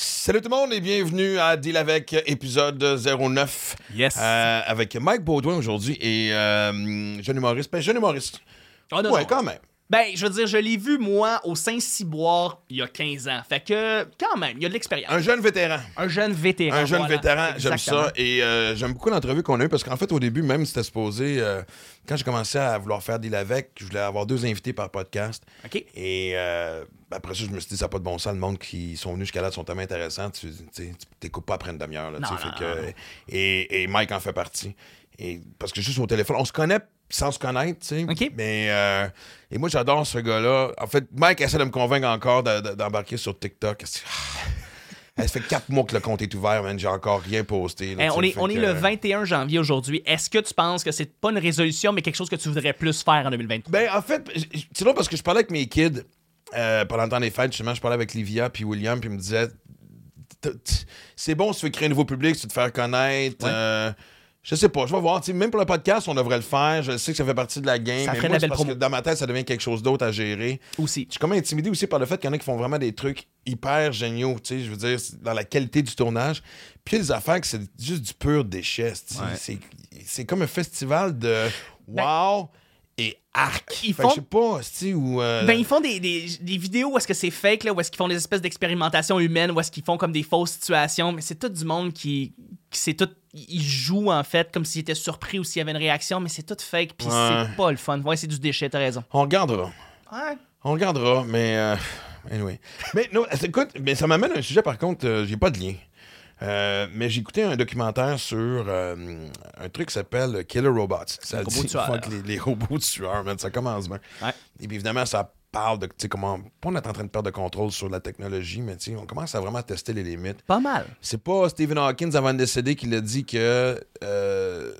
Salut tout le monde et bienvenue à Deal avec épisode 09. Yes. Euh, avec Mike Baudouin aujourd'hui et euh, jeune humoriste. Ben, jeune humoriste. Oh, non, ouais, non. quand même. Ben, je veux dire, je l'ai vu, moi, au Saint-Cyboire, il y a 15 ans. Fait que, quand même, il y a de l'expérience. Un jeune vétéran. Un jeune vétéran. Un jeune voilà. vétéran, j'aime ça. Et euh, j'aime beaucoup l'entrevue qu'on a eue parce qu'en fait, au début, même c'était supposé, euh, quand j'ai commencé à vouloir faire Deal avec, je voulais avoir deux invités par podcast. OK. Et euh, après ça, je me suis dit, ça n'a pas de bon sens. Le monde qui sont venus jusqu'à là sont tellement intéressants. Tu t'écoutes pas après une demi-heure. Et, et Mike en fait partie. Et, parce que juste au téléphone, on se connaît sans se connaître, tu sais. Mais euh, et moi, j'adore ce gars-là. En fait, Mike essaie de me convaincre encore de- de- d'embarquer sur TikTok. Ah, Ça fait quatre mois que le compte est ouvert, man. J'ai encore rien posté. là, Hey, tu sais, on est, on est le 21 janvier aujourd'hui. Est-ce que tu penses que c'est pas une résolution, mais quelque chose que tu voudrais plus faire en 2023? Ben, en fait, c'est drôle parce que je parlais avec mes kids euh, pendant le temps des fêtes. Justement, je parlais avec Livia puis William, puis ils me disaient c'est bon si tu veux créer un nouveau public, si tu veux te faire connaître. Ouais. euh, je sais pas, je vais voir. Même pour le podcast, on devrait le faire. Je sais que ça fait partie de la game. Ça mais ferait moi, de la belle parce promo. que dans ma tête, ça devient quelque chose d'autre à gérer. Aussi. Je suis comme intimidé aussi par le fait qu'il y en a qui font vraiment des trucs hyper géniaux, tu sais, je veux dire, dans la qualité du tournage. Puis des affaires que c'est juste du pur déchet. Ouais. C'est comme un festival de Ben, wow et arc. ils Fait que font- Je sais pas, tu sais, ou... euh, Ben, ils font des, des, des vidéos où est-ce que c'est fake, là, où est-ce qu'ils font des espèces d'expérimentations humaines, où est-ce qu'ils font comme des fausses situations, mais c'est tout du monde qui, qui c'est tout, ils jouent en fait comme s'ils étaient surpris ou s'il y avait une réaction, mais c'est tout fake, puis Ouais. c'est pas le fun. Ouais, c'est du déchet, t'as raison. On regardera. Ouais. On regardera, mais... euh, anyway. Mais non, écoute, mais ça m'amène à un sujet, par contre, euh, j'ai pas de lien. Euh, mais j'ai écouté un documentaire sur euh, un truc qui s'appelle Killer Robots. Ça dit tueurs. les, les robots tueurs, man, ça commence bien. Ouais. Et puis évidemment, ça parle de comment. On est en train de perdre le contrôle sur la technologie, mais on commence à vraiment tester les limites. Pas mal. C'est pas Stephen Hawking avant de décéder qui l'a dit que euh,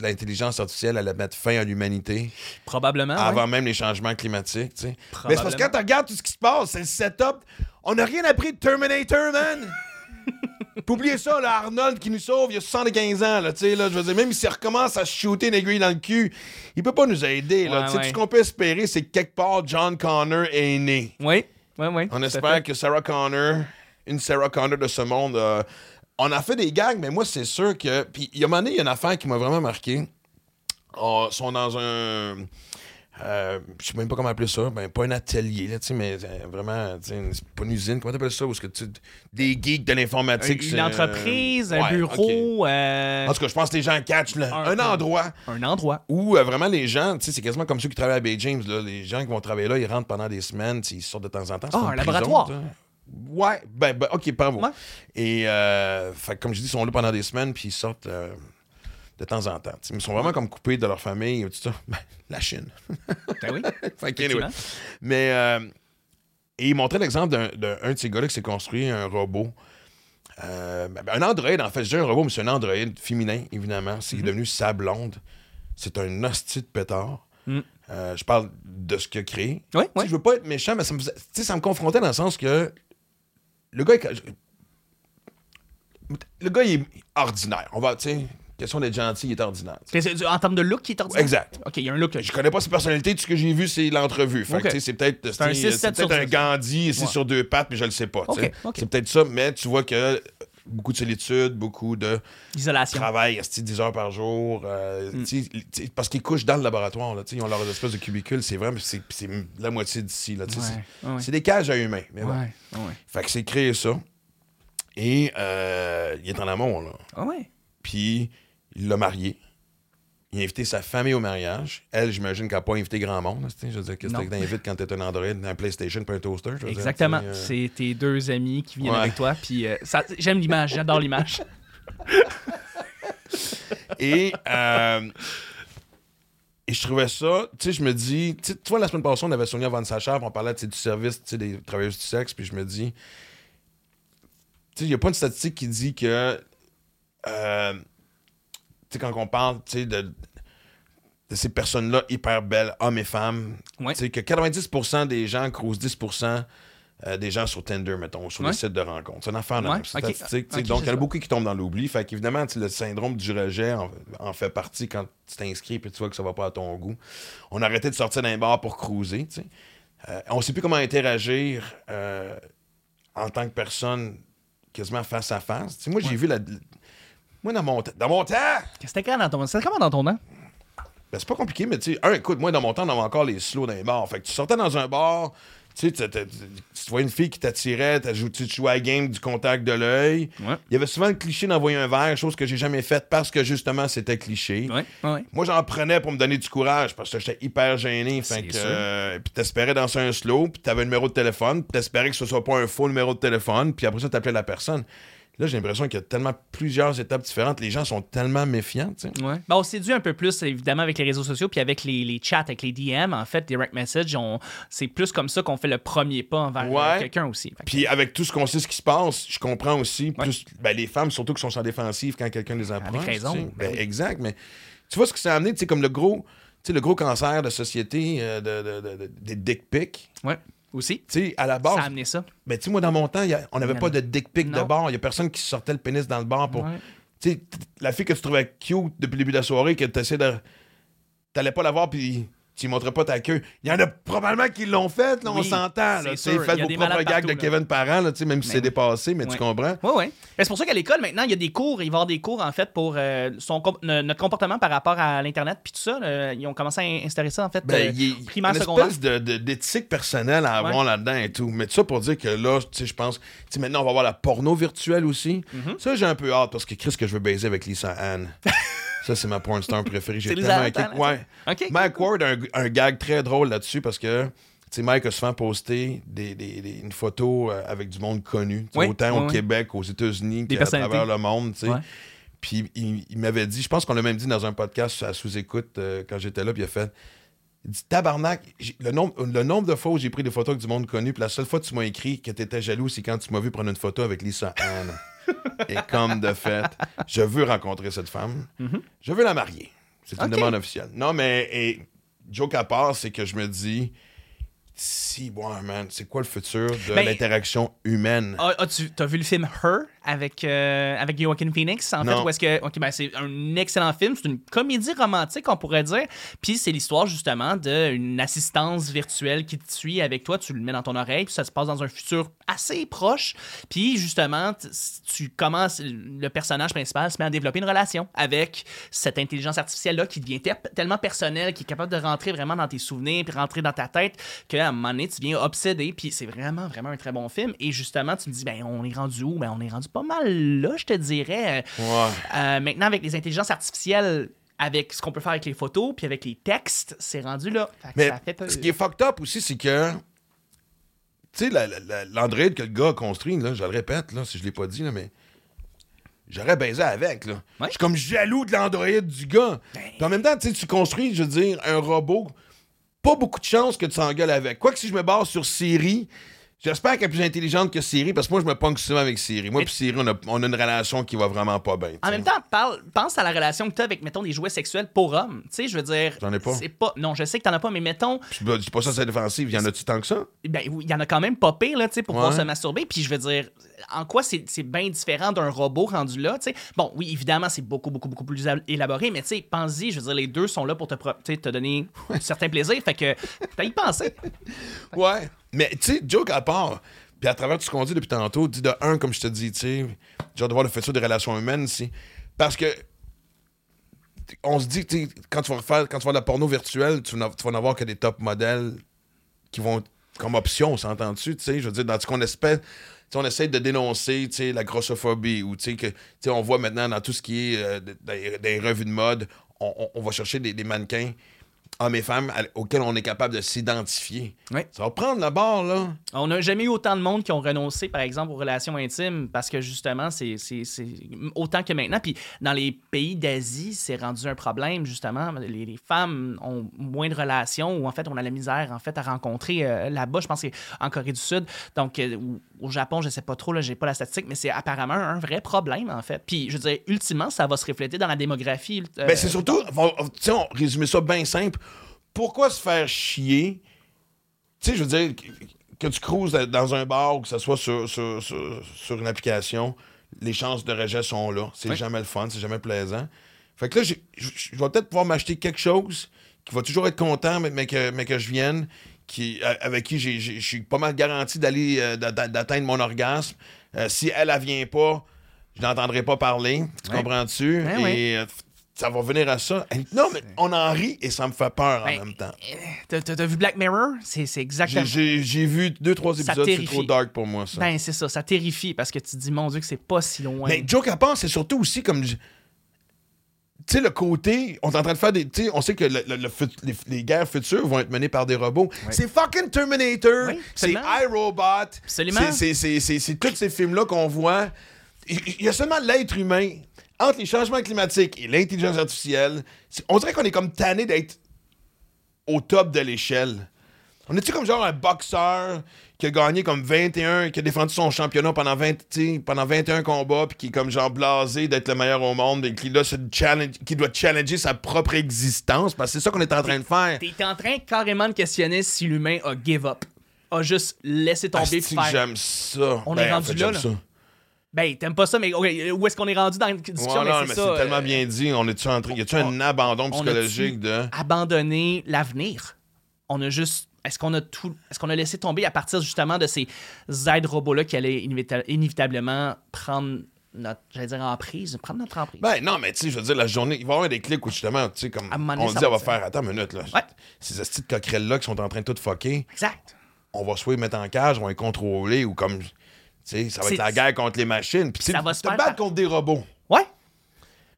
l'intelligence artificielle allait mettre fin à l'humanité Probablement. avant même les changements climatiques. tu sais. Mais c'est parce que Probablement. quand tu regardes tout ce qui se passe, c'est le setup. On n'a rien appris de Terminator, man! Puis oubliez ça, là, Arnold qui nous sauve il y a 75 ans, là, tu sais, là, je veux dire, même s'il recommence à shooter une aiguille dans le cul, il peut pas nous aider, là. Ouais, ouais. Tout ce qu'on peut espérer, c'est que quelque part, John Connor est né. Oui, oui, oui. On espère que Sarah Connor, une Sarah Connor de ce monde, euh, on a fait des gags, mais moi, c'est sûr que. Puis, il y a un moment donné, il y a une affaire qui m'a vraiment marqué. Oh, ils sont dans un. Euh, je sais même pas comment appeler ça. Ben, pas un atelier, là, mais euh, vraiment, pas une usine. Comment t'appelles ça? Où est-ce que tu. Des geeks de l'informatique. Une euh, entreprise, un ouais, bureau, euh, En tout cas, je pense que les gens catchent, là. Un- Un, endroit un endroit. où euh, vraiment les gens, c'est quasiment comme ceux qui travaillent à Bay James, là. Les gens qui vont travailler là, ils rentrent pendant des semaines, ils sortent de temps en temps. Ah, un prison, laboratoire. Ouais, ben, ben, ok, bravo. Ouais. Et, euh, fait comme je dis, ils sont là pendant des semaines, puis ils sortent de temps en temps. tu sais. Ils sont vraiment comme coupés de leur famille, tout ça. Ben, la Chine. Ben oui. Anyway. Mais, euh, et il montrait l'exemple d'un d'un un de ces gars-là qui s'est construit un robot. Euh, ben, un androïde, en fait, je dis un robot, mais c'est un androïde féminin, évidemment. C'est Mhm. devenu sa blonde. C'est un hostie de pétard. Mm. Euh, je parle de ce qu'il a créé. Oui, oui. Je veux pas être méchant, mais ça me, faisait- tu sais, ça me confrontait dans le sens que le gars, est- le gars, il est ordinaire. On va, tu sais, question d'être gentil, il est ordinaire. En termes de look, qui est ordinaire? Exact. Ok, il y a un look. Je connais pas sa personnalité, tout ce que j'ai vu, c'est l'entrevue. Fait c'est peut-être C'est un tu sais, 6, c'est 7 sur peut-être un 10. Gandhi ici Ouais. sur deux pattes, mais je le sais pas. C'est peut-être ça, mais tu vois que beaucoup de solitude, beaucoup de Isolation. travail, esti, 10 heures par jour. euh, Mm. sais, parce qu'ils couchent dans le laboratoire. Là, ils ont leur espèce de cubicule, c'est vrai, mais c'est la moitié d'ici. Ouais, c'est- ouais. Des cages à humains. Mais bon. Fait que c'est créé ça. Et euh, il est en amour, là. Ah ouais? Puis il l'a marié. Il a invité sa famille au mariage. Elle, j'imagine qu'elle n'a pas invité grand monde. là. Je veux dire, qu'est-ce que t'invites quand t'es un Android, un PlayStation pas un toaster? je veux dire, Exactement. euh, C'est tes deux amis qui viennent Ouais. avec toi. Puis euh, ça- j'aime l'image, j'adore l'image. Et, euh, et je trouvais ça, tu sais, je me dis, tu vois, la semaine passée, on avait Sonia Van Sacher, on parlait du service, tu sais, des travailleuses du sexe, puis je me dis, tu sais, il n'y a pas une statistique qui dit que, euh, sais, quand on parle, de, de ces personnes-là hyper belles, hommes et femmes, Ouais. tu sais, que 90% des gens crousent 10% euh, des gens sur Tinder, mettons, sur Ouais. les sites de rencontres. C'est une affaire de Ouais, statistique. donc, il y en a beaucoup qui tombent dans l'oubli. Fait qu'évidemment, le syndrome du rejet en, en fait partie quand tu t'inscris et tu vois que ça va pas à ton goût. On a arrêté de sortir d'un bar pour cruiser. Euh, on sait plus comment interagir euh, en tant que personne quasiment face à face. Tu sais, moi, j'ai vu la. Moi, dans mon, temps- dans mon temps, C'était quand dans ton... C'était comment dans ton temps? ben, c'est pas compliqué, mais tu sais, un, écoute, moi, dans mon temps, on avait encore les slows dans les bars. Fait que tu sortais dans un bar, tu sais, tu- vois une fille qui t'attirait, tu jouais à la game du contact de l'œil. Ouais. Il y avait souvent le cliché d'envoyer un verre, chose que j'ai jamais faite parce que justement, c'était cliché. Ouais, ouais. Moi, j'en prenais pour me donner du courage parce que j'étais hyper gêné. Fait que, euh, puis t'espérais danser un slow, puis t'avais un numéro de téléphone, puis t'espérais que ce soit pas un faux numéro de téléphone, puis après ça, t'appelais la personne. Là, j'ai l'impression qu'il y a tellement plusieurs étapes différentes. Les gens sont tellement méfiants. Ouais. Ben, on séduit un peu plus, évidemment, avec les réseaux sociaux, puis avec les, les chats, avec les DM, en fait, direct message, on... c'est plus comme ça qu'on fait le premier pas envers euh, Ouais. quelqu'un aussi. Que- Puis avec tout ce qu'on sait, ce qui se passe, je comprends aussi, plus ben, les femmes, surtout qui sont sans défensive quand quelqu'un les approche. Avec raison, ben Ben. Exact, mais tu vois ce que ça a amené, tu sais, comme le gros, le gros cancer de société euh, de, de- de- de- des dick pics. Ouais, aussi. Tu sais, à la base, Ça a amené ça. Ben, tu sais, moi, dans mon temps, y a- on n'avait pas de dick pic de bar. Il y a personne qui sortait le pénis dans le bar pour. Ouais. Tu sais, la fille que tu trouvais cute depuis le début de la soirée, que tu essaies de. T'allais pas la voir, puis tu montrais pas ta queue. Il y en a probablement qui l'ont fait, là, on Oui, s'entend. c'est. Tu sais, sûr. Faites Il y a vos des propres malades gags de partout, là. Kevin Parent, là, tu sais, même si Mais c'est oui. dépassé, mais Ouais. tu comprends? Oui, oui. C'est pour ça qu'à l'école, maintenant, il y a des cours. Il va y avoir des cours, en fait, pour euh, son notre comportement par rapport à l'Internet, puis tout ça. là, ils ont commencé à instaurer ça, en fait, Ben, euh, il y a primaire, une secondaire. espèce de- de- d'éthique personnelle à avoir là-dedans et tout. Mais tout ça pour dire que là, tu sais, je pense, tu sais, maintenant, on va avoir la porno virtuelle aussi. Mm-hmm. Ça, j'ai un peu hâte parce que Chris, que je veux baiser avec Lisa Anne. ça, c'est ma porn star préférée. J'ai tellement. Anne, Ouais. Mike Ward a un, un gag très drôle là-dessus parce que, tu Mike a souvent posté des, des- des- une photo euh, avec du monde connu. tu Oui, Autant oui, au oui. Québec, aux États-Unis qu'à travers le monde, tu sais. Puis il, il m'avait dit, je pense qu'on l'a même dit dans un podcast à sous-écoute euh, quand j'étais là, puis il a fait il dit tabarnak, le nombre, le nombre de fois où j'ai pris des photos avec du monde connu, puis la seule fois que tu m'as écrit que t'étais jaloux, c'est quand tu m'as vu prendre une photo avec Lisa Anne. Et comme de fait, je veux rencontrer cette femme. Je veux la marier. C'est une demande officielle. Non, mais et, joke à part, c'est que je me dis, si, bon, man, c'est quoi le futur de Ben- l'interaction humaine? Ah, As-tu as vu le film Her avec, euh, avec Joaquin Phoenix? En Non. fait, où est-ce que. ok, ben, c'est un excellent film. C'est une comédie romantique, on pourrait dire. Puis c'est l'histoire, justement, d'une assistance virtuelle qui te suit avec toi. Tu le mets dans ton oreille, puis ça se passe dans un futur assez proche. Puis, justement, tu commences. Le personnage principal se met à développer une relation avec cette intelligence artificielle-là qui devient te- tellement personnelle, qui est capable de rentrer vraiment dans tes souvenirs, puis rentrer dans ta tête, qu'à un moment donné, tu viens obsédé. Puis c'est vraiment, vraiment un très bon film. Et justement, tu me dis, ben, on est rendu où? Ben, on est rendu pas mal là, je te dirais. Euh, maintenant, avec les intelligences artificielles, avec ce qu'on peut faire avec les photos, puis avec les textes, c'est rendu là. Fait Mais ça fait peur. ce qui est fucked up aussi, c'est que. Tu sais, la- la- la- l'Android que le gars a construit, là, je le répète, là, si je l'ai pas dit, là, mais. J'aurais baisé avec, là. Je suis comme jaloux de l'Android du gars. Puis en même temps, tu sais, tu construis, je veux dire, un robot. Pas beaucoup de chances que tu s'engueules avec. Quoique si je me base sur Siri, j'espère qu'elle est plus intelligente que Siri, parce que moi, je me punk souvent avec Siri. Moi puis Siri, on a, on a une relation qui va vraiment pas bien. En même temps, parle, pense à la relation que tu as avec, mettons, des jouets sexuels pour hommes. Tu sais, je veux dire. J'en ai pas. C'est pas. Non, je sais que t'en as pas, mais mettons, Je dis pas ça, c'est défensif. Y en a-tu tant que ça? ben, il y en a quand même pas pire, là, tu sais, pour pouvoir se masturber. Puis je veux dire, en quoi c'est bien différent d'un robot rendu là, tu sais? Bon, oui, évidemment, c'est beaucoup, beaucoup, beaucoup plus éla- élaboré, mais tu sais, pense-y, je veux dire, les deux sont là pour te, te donner certains plaisirs. Fait que t'as y pensé. Ouais. Mais, tu sais, joke à part, puis à travers tout ce qu'on dit depuis tantôt, dis de un, comme je te dis, tu sais, hâte de voir le futur des relations humaines ici. Parce que, on se dit, tu quand tu vas faire, quand tu vas de la porno virtuelle, tu, vas- tu vas n'avoir que des top modèles qui vont, comme option, on s'entend dessus, tu sais, je veux dire, dans ce qu'on espère. on essaie de dénoncer la grossophobie ou que on voit maintenant dans tout ce qui est euh, des, revues de mode, on, on- va chercher des mannequins, hommes et femmes, auxquels on est capable de s'identifier. Ça va prendre la barre, là. On n'a jamais eu autant de monde qui ont renoncé, par exemple, aux relations intimes parce que justement, c'est autant que maintenant. Puis dans les pays d'Asie, c'est rendu un problème, justement. Les, les femmes ont moins de relations ou en fait, on a la misère en fait à rencontrer euh, là-bas. Je pense que en Corée du Sud. Donc, euh, au Japon, je sais pas trop, là, j'ai pas la statistique, mais c'est apparemment un vrai problème, en fait. Puis, je veux dire, ultimement, ça va se refléter dans la démographie. euh, Ben, c'est surtout, on- on- tu sais, on résumait ça bien simple. Pourquoi se faire chier? Tu sais, je veux dire, que, tu cruises dans un bar ou que ce soit sur, sur, sur- sur une application, les chances de rejet sont là. C'est Oui. jamais le fun, c'est jamais plaisant. Fait que là, je vais peut-être pouvoir m'acheter quelque chose qui va toujours être content, mais, mais que, mais que je vienne, qui, euh, avec qui je suis pas mal garanti d'aller euh, d'a- d'atteindre mon orgasme. Euh, si elle, elle vient pas, je n'entendrai pas parler. Tu Ouais. comprends-tu? Ouais, et ouais. Ça va venir à ça. Non, mais on en rit et ça me fait peur Ben, en même temps. T'as- T'as vu Black Mirror? C'est exactement. J'ai j'ai vu deux, trois épisodes, c'est trop dark pour moi, ça. Ben, c'est ça, ça terrifie parce que tu te dis, mon Dieu, que c'est pas si loin. Mais Joe Capon, c'est surtout aussi comme. Tu sais, le côté. On est en train de faire des. Tu sais, on sait que le- le- le fut- les, les guerres futures vont être menées par des robots. C'est fucking Terminator. Oui, c'est iRobot. Absolument. c'est- c'est- tous ces films-là qu'on voit. Il il y a seulement l'être humain. Entre les changements climatiques et l'intelligence artificielle, on dirait qu'on est comme tanné d'être au top de l'échelle. On est-tu comme genre un boxeur qui a gagné comme 21, qui a défendu son championnat pendant, 20, tu sais, pendant 21 combats, puis qui est comme genre blasé d'être le meilleur au monde, et qui, là, se challenge, qui doit challenger sa propre existence, parce que c'est ça qu'on est en train de faire. T'es en train carrément de questionner si l'humain a give up. A juste laissé tomber faire. j'aime ça. On Ben, est en rendu fait, là, j'aime là. ça. Ben, t'aimes pas ça, mais où est-ce qu'on est rendu dans la discussion? Voilà, mais mais c'est c'est ça. tellement euh, bien dit. On est-tu en train. Y a-tu un abandon on psychologique de. abandonné l'avenir? On a juste. Est-ce qu'on a tout. Est-ce qu'on a laissé tomber à partir justement de ces aides robots-là qui allaient inévita- inévitablement prendre notre. J'allais dire emprise. Prendre notre emprise? Ben non, mais tu sais, je veux dire, la journée, il va y avoir des clics où justement, tu sais, comme on dit, on va faire, attends une minute, là. Ouais. Ces petites coquerelles-là qui sont en train de tout fucker, exact. on va soit les mettre en cage, on va les contrôler ou comme. Ça va être la guerre contre les machines. Puis Ça va se te battre contre des robots. Ouais.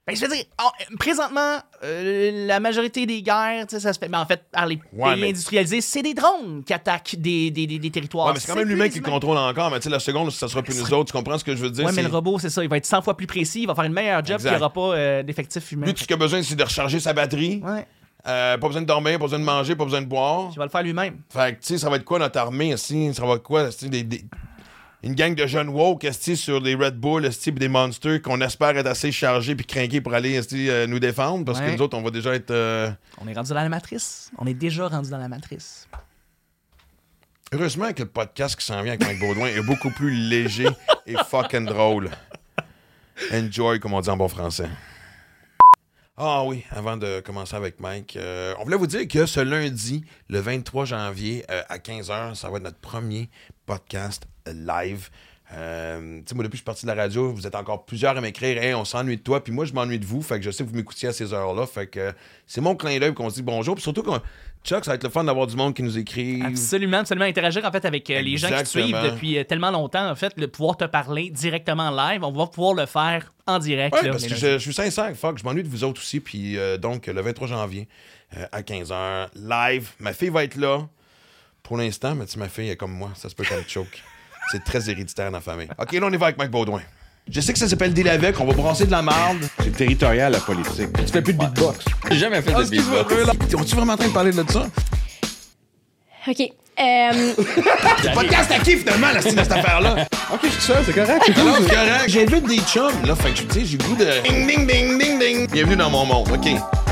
Ben, je veux dire, on- présentement, euh, la majorité des guerres, ça se fait. Ben, en fait, par les Ouais, pays mais- industrialisés, c'est des drones qui attaquent des, des, des, des territoires. Ouais, mais c'est quand même l'humain qui contrôle encore, mais tu sais, la seconde, ça sera plus nous autres. Tu comprends ce que je veux dire? Ouais, mais le robot, c'est ça. Il va être 100 fois plus précis. Il va faire une meilleure job. puis Il n'y aura pas euh, d'effectifs humains. Lui, tout ce qu'il a besoin, c'est de recharger sa batterie. Ouais. Euh, pas besoin de dormir, pas besoin de manger, pas besoin de boire. Il va le faire lui-même. Fait que, tu sais, ça va être quoi notre armée, ici? Ça va être quoi, des, des- Une gang de jeunes woke, sur des Red Bull, pis des Monsters qu'on espère être assez chargés puis craqués pour aller, euh, nous défendre, parce que nous autres, on va déjà être... euh, On est rendu dans la matrice. On est déjà rendu dans la matrice. Heureusement que le podcast qui s'en vient avec Mike Baudouin est beaucoup plus léger et fucking drôle. Enjoy, comme on dit en bon français. Ah oui, avant de commencer avec Mike, euh, on voulait vous dire que ce lundi, le 23 janvier euh, à 15h, ça va être notre premier podcast live. Euh, tu sais, moi, depuis que je suis parti de la radio, vous êtes encore plusieurs à m'écrire Hey, on s'ennuie de toi, puis moi, je m'ennuie de vous. Fait que je sais que vous m'écoutiez à ces heures-là. Fait que euh, c'est mon clin d'œil qu'on se dit bonjour. Puis surtout, qu'on- Chuck, ça va être le fun d'avoir du monde qui nous écrit. Absolument, absolument. Interagir en fait avec euh, les gens qui te suivent depuis euh, tellement longtemps, en fait, le pouvoir te parler directement live, on va pouvoir le faire en direct. Ouais, là, parce que je, je suis sincère, fuck, je m'ennuie de vous autres aussi. Puis euh, donc, le 23 janvier à 15h, live. Ma fille va être là pour l'instant, mais tu sais, ma fille est comme moi, ça se peut qu'elle choke. C'est très héréditaire dans la famille. OK, là, on y va avec Mike Baudouin. Je sais que ça s'appelle Deal avec, on va brasser de la marde. C'est territorial, la politique. Tu fais plus de beatbox. J'ai jamais fait de Excuse-moi, beatbox. là. On-tu vraiment en train de parler de ça? OK. Euh, Le podcast à qui, finalement, la style de cette affaire-là? Ok, je suis seul, c'est correct. c'est cool. c'est correct. J'invite des chums, là. Fait que, tu sais, j'ai le goût de. Ding, ding, ding, ding, ding. Bienvenue dans mon monde, OK.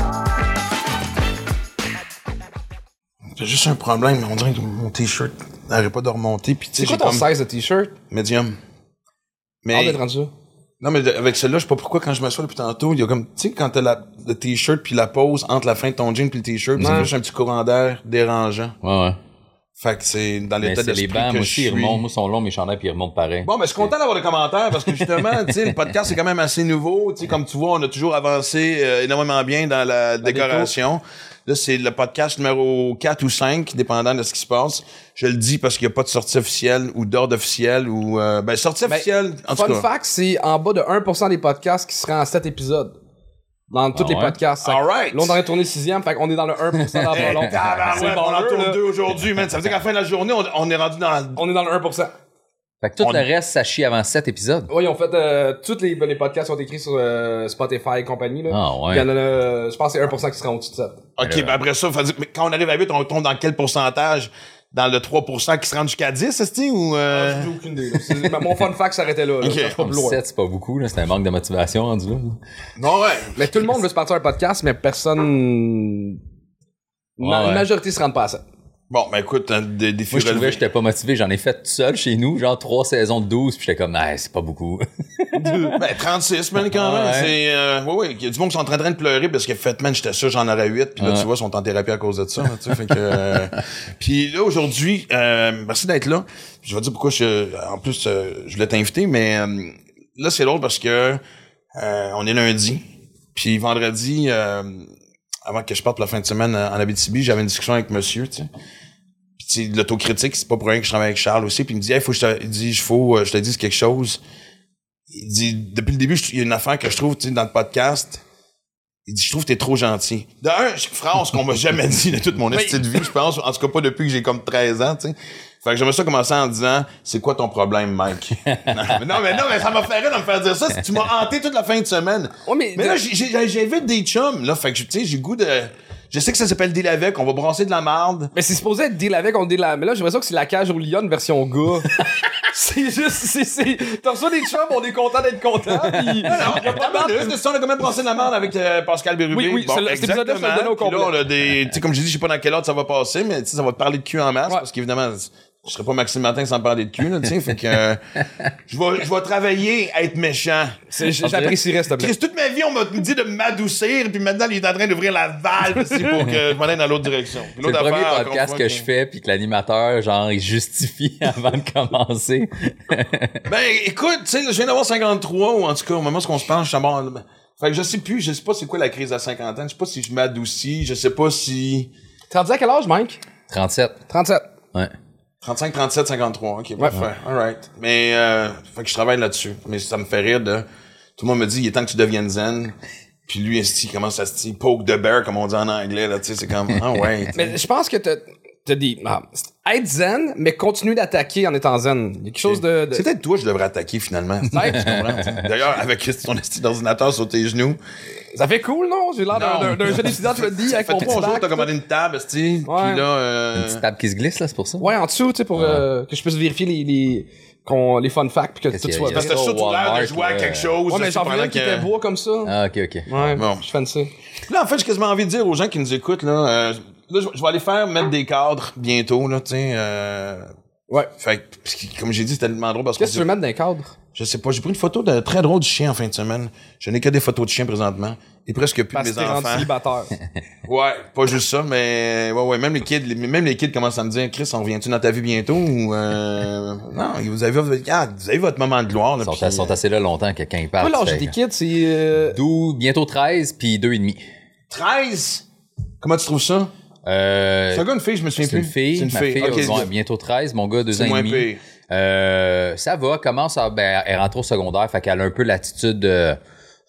J'ai juste un problème. On dirait que mon t-shirt n'arrête pas de remonter. Puis, tu sais, C'est quoi ton comme. size de t-shirt? Medium. Mais. d'être rendu là. non, mais avec celui-là, je sais pas pourquoi, quand je m'assois depuis tantôt, il y a comme. Tu sais, quand t'as la, le t-shirt puis la pause entre la fin de ton jean puis le t-shirt, ça fait juste un petit courant d'air dérangeant. Ouais, ouais. Fait que c'est dans l'état c'est les d'esprit bancs, que moi je aussi, ils suis. remontent. Moi, ils sont longs, mes chandails, puis ils remontent pareil. Bon, mais je suis content d'avoir des commentaires parce que justement, tu sais, le podcast c'est quand même assez nouveau. Tu sais, comme tu vois, on a toujours avancé euh, énormément bien dans la décoration. Là, c'est le podcast numéro 4 ou 5, dépendant de ce qui se passe. Je le dis parce qu'il n'y a pas de sortie officielle ou d'ordre officiel ou... euh, ben, sortie Ben, officielle, en tout Fun cas. fact, c'est en bas de 1% des podcasts qui seraient en 7 épisodes. Dans tous Ah les podcasts. Fait que Alright. Là, on aurait tourné le sixième, fait qu'on est dans le 1% dans pas long. Ah, ouais, bon, on en tourne là. deux aujourd'hui, man. Ça veut dire qu'à la fin de la journée, on, on est rendu dans... On est dans le 1%. Fait que tout On- le reste, ça chie avant 7 épisodes. Oui, ils ont fait, euh, tous les, les podcasts sont écrits sur euh, Spotify et compagnie, là. Ah, ouais. Il y en a, euh, je pense que c'est 1% qui sera au-dessus de 7. OK, ben après ça, faut dire- mais quand on arrive à 8, on tombe dans quel pourcentage? Dans le 3% qui se rend jusqu'à 10, est ou... Euh... J'ai aucune idée. Mon fun fact s'arrêtait là. là. Ok. Je cherche pas plus loin. 7, c'est pas beaucoup, là. C'est un manque de motivation rendu là. Non, ouais. Mais tout le monde veut se partir un podcast, mais personne. Ma- Ouais, ouais. Majorité se rend pas à ça. Bon, ben écoute, un des défis Moi, je trouvais que j'étais pas motivé. J'en ai fait tout seul chez nous, genre trois saisons de 12, puis j'étais comme, ah, c'est pas beaucoup. Ben, 36, man, quand même. Ouais. C'est, euh, ouais, ouais. Il y a du monde qui sont en train de pleurer parce que, fait, man, j'étais sûr, j'en aurais 8. Puis là, tu vois, ils sont en thérapie à cause de ça. là, tu sais, fait que, euh, puis là, aujourd'hui, euh, merci d'être là. Je vais te dire pourquoi je, en plus, euh, je voulais t'inviter, mais, euh, là, c'est drôle parce que, euh, on est lundi. Puis vendredi, euh, avant que je parte pour la fin de semaine en Abitibi, j'avais une discussion avec monsieur, tu sais. L'autocritique, c'est pas pour rien que je travaille avec Charles aussi. Puis il me dit, hey, faut que je te, il dit, faut, euh, je te dise quelque chose. Il dit, depuis le début, je- il y a une affaire que je trouve, dans le podcast. Il dit, je trouve que t'es trop gentil. De un, phrase qu'on m'a jamais dit de toute mon style de vie, je pense. En tout cas, pas depuis que j'ai comme 13 ans, tu sais. Fait que j'aimerais ça commencer en disant, c'est quoi ton problème, Mike? non, mais non, mais non, mais ça m'a fait rire de me faire dire ça. Tu m'as hanté toute la fin de semaine. Ouais, mais- mais là, j'ai- j'ai- j'invite des chums, là. Fait que, tu sais, j'ai goût de, je sais que ça s'appelle deal avec, on va brasser de la marde. Mais c'est supposé être deal avec, on deal avec. Mais là, j'ai l'impression que c'est la cage au lion version gars. c'est juste, c'est, c'est. T'as reçu des chums, on est content d'être content. Pis... Non, y a pas de marde. là, c'est ça, on a quand même brassé de la merde avec euh, Pascal Bérubé. Oui, oui, c'est je te le donne au Puis là, complet. on a des, tu sais, comme je dis, je sais pas dans quel ordre ça va passer, mais tu sais, ça va te parler de cul en masse, Ouais. parce qu'évidemment, je serais pas Maxime Martin sans parler de cul, là, tu sais, fait que, euh, je vais, je vais travailler à être méchant. J'apprécierais, s'il te plaît. Toute ma vie, on m'a dit de m'adoucir, puis maintenant, il est en train d'ouvrir la valve ici pour que je m'en aille dans l'autre direction. C'est le premier affaire, podcast que je fais, puis que l'animateur, genre, il justifie avant de commencer. Ben, écoute, tu sais, je viens d'avoir 53, ou en tout cas, au moment où on se penche, je suis mort. Fait que je sais plus, je sais pas c'est quoi la crise à 50 ans, je sais pas si je m'adoucis, je sais pas si... T'es rendu à quel âge, Mike? 37. 37. Ouais. 35, 37, 53. OK, parfait. All right. Mais, euh, fait que je travaille là-dessus. Mais ça me fait rire de... Tout le monde me dit, il est temps que tu deviennes zen. Puis lui, il commence à se dire poke the bear, comme on dit en anglais, là, tu sais, c'est comme, ah ouais. Mais je pense que t'as, t'as dit, ah, être zen, mais continuer d'attaquer en étant zen. Il y a quelque chose de, de- C'est peut-être toi que je devrais attaquer, finalement. Peut-être. Tu comprends? D'ailleurs, avec ton esti d'ordinateur sur tes genoux. Ça fait cool, non? J'ai l'air d'un, jeune étudiant, tu le dis, avec Fait mon trois jours, t'as commandé une table, esti. Ouais. Puis là, euh, Petite table qui se glisse, là, c'est pour ça? Ouais, en dessous, tu sais, pour euh, que je puisse vérifier les, les, qu'on, les fun facts puis que tout soit Parce que surtout l'air de jouer à là. quelque chose. Ouais, mais j'en voulais qui était beau comme ça. Ah, ok, ok. Ouais, Bon. je fais ça. Là, en fait, j'ai quasiment envie de dire aux gens qui nous écoutent, là, euh, là, je je vais aller faire mettre des cadres bientôt, là, tu sais. Euh, Ouais. fait que, que, comme j'ai dit, c'était tellement drôle parce que Qu'est-ce que tu veux mettre dans les cadres? je sais pas, j'ai pris une photo de très drôle du chien en fin de semaine. Je n'ai que des photos de chiens présentement. Et presque plus Parce de que mes t'es rendu enfants. célibataire. Ouais, pas juste ça, mais ouais, ouais, même les kids, les- même les kids commencent à me dire, Chris, on revient-tu dans ta vie bientôt ou euh, non, vous avez, votre- ah, vous avez votre moment de gloire. Là, Ils sont, puis, sont assez là longtemps que quand ils l'âge tu fais- des kids, c'est... Euh... 12, bientôt 13, puis 2 et demi. 13. Comment tu trouves ça? Euh, C'est un gars, une fille, je me souviens c'est une plus. fille. C'est une ma fille. fille, Ok, ouais, c'est- bientôt 13. Mon gars, 2 ans et demi. pire. Euh, ça va, commence à, ben, elle rentre au secondaire, fait qu'elle a un peu l'attitude de,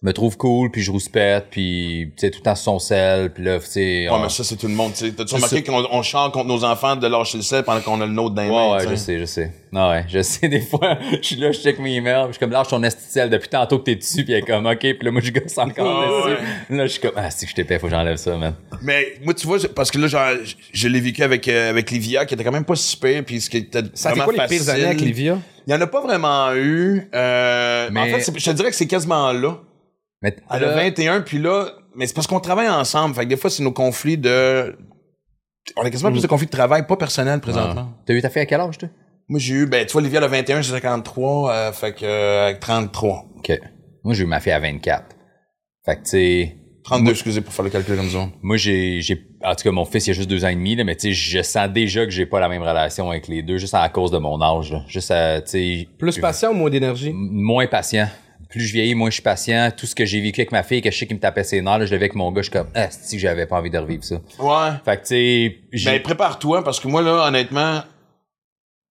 me trouve cool, puis je rouspète, puis, tu sais, tout le temps sur son sel, puis là, tu sais, Ouais, on- mais ça, c'est tout le monde. tu sais. T'as-tu remarqué qu'on on chante contre nos enfants de lâcher le sel pendant qu'on a le nôtre dans les Ouais, mains? ouais, je sais? je sais. Non, ouais, je sais, des fois, je suis là, je check mes emails, puis je suis comme, lâche ton esticelle depuis tantôt que t'es dessus, puis elle est comme, ok, puis là, moi, je gosse encore dessus. Là, je suis comme, ah, si je t'épais, faut que j'enlève ça, man. Mais moi, tu vois, parce que là, genre, je, je l'ai vécu avec, euh, avec Livia, qui était quand même pas si pire, puis ce qui était Ça vraiment quoi les facile. pires années avec Livia? Il y en a pas vraiment eu. Euh, Mais- En fait, c'est- je te dirais que c'est quasiment là. Mais, Elle a là, 21, puis là, mais c'est parce qu'on travaille ensemble. Fait que des fois, c'est nos conflits de... On a quasiment plus de conflits de travail, pas personnel présentement. T'as eu ta fille à quel âge, toi? Moi, j'ai eu, ben, tu vois, Livia, elle a 21, j'ai 53, euh, fait que, euh, avec 33. Ok. Moi, j'ai eu ma fille à 24. Fait que, tu sais, 32, excusez pour faire le calcul comme ça. Moi, j'ai, j'ai, en tout cas, mon fils, il a juste deux ans et demi, là, mais tu sais, je sens déjà que j'ai pas la même relation avec les deux, juste à cause de mon âge, là. Juste à, tu sais. Plus patient ou moins d'énergie? Moins patient. Plus je vieillis, moins je suis patient. Tout ce que j'ai vécu avec ma fille, que je sais qu'il me tapait ses nerfs, là, je l'avais avec mon gars, je suis comme, ah, si j'avais pas envie de revivre ça. Ouais. Fait que, tu sais, Ben, prépare-toi, parce que moi, là, honnêtement,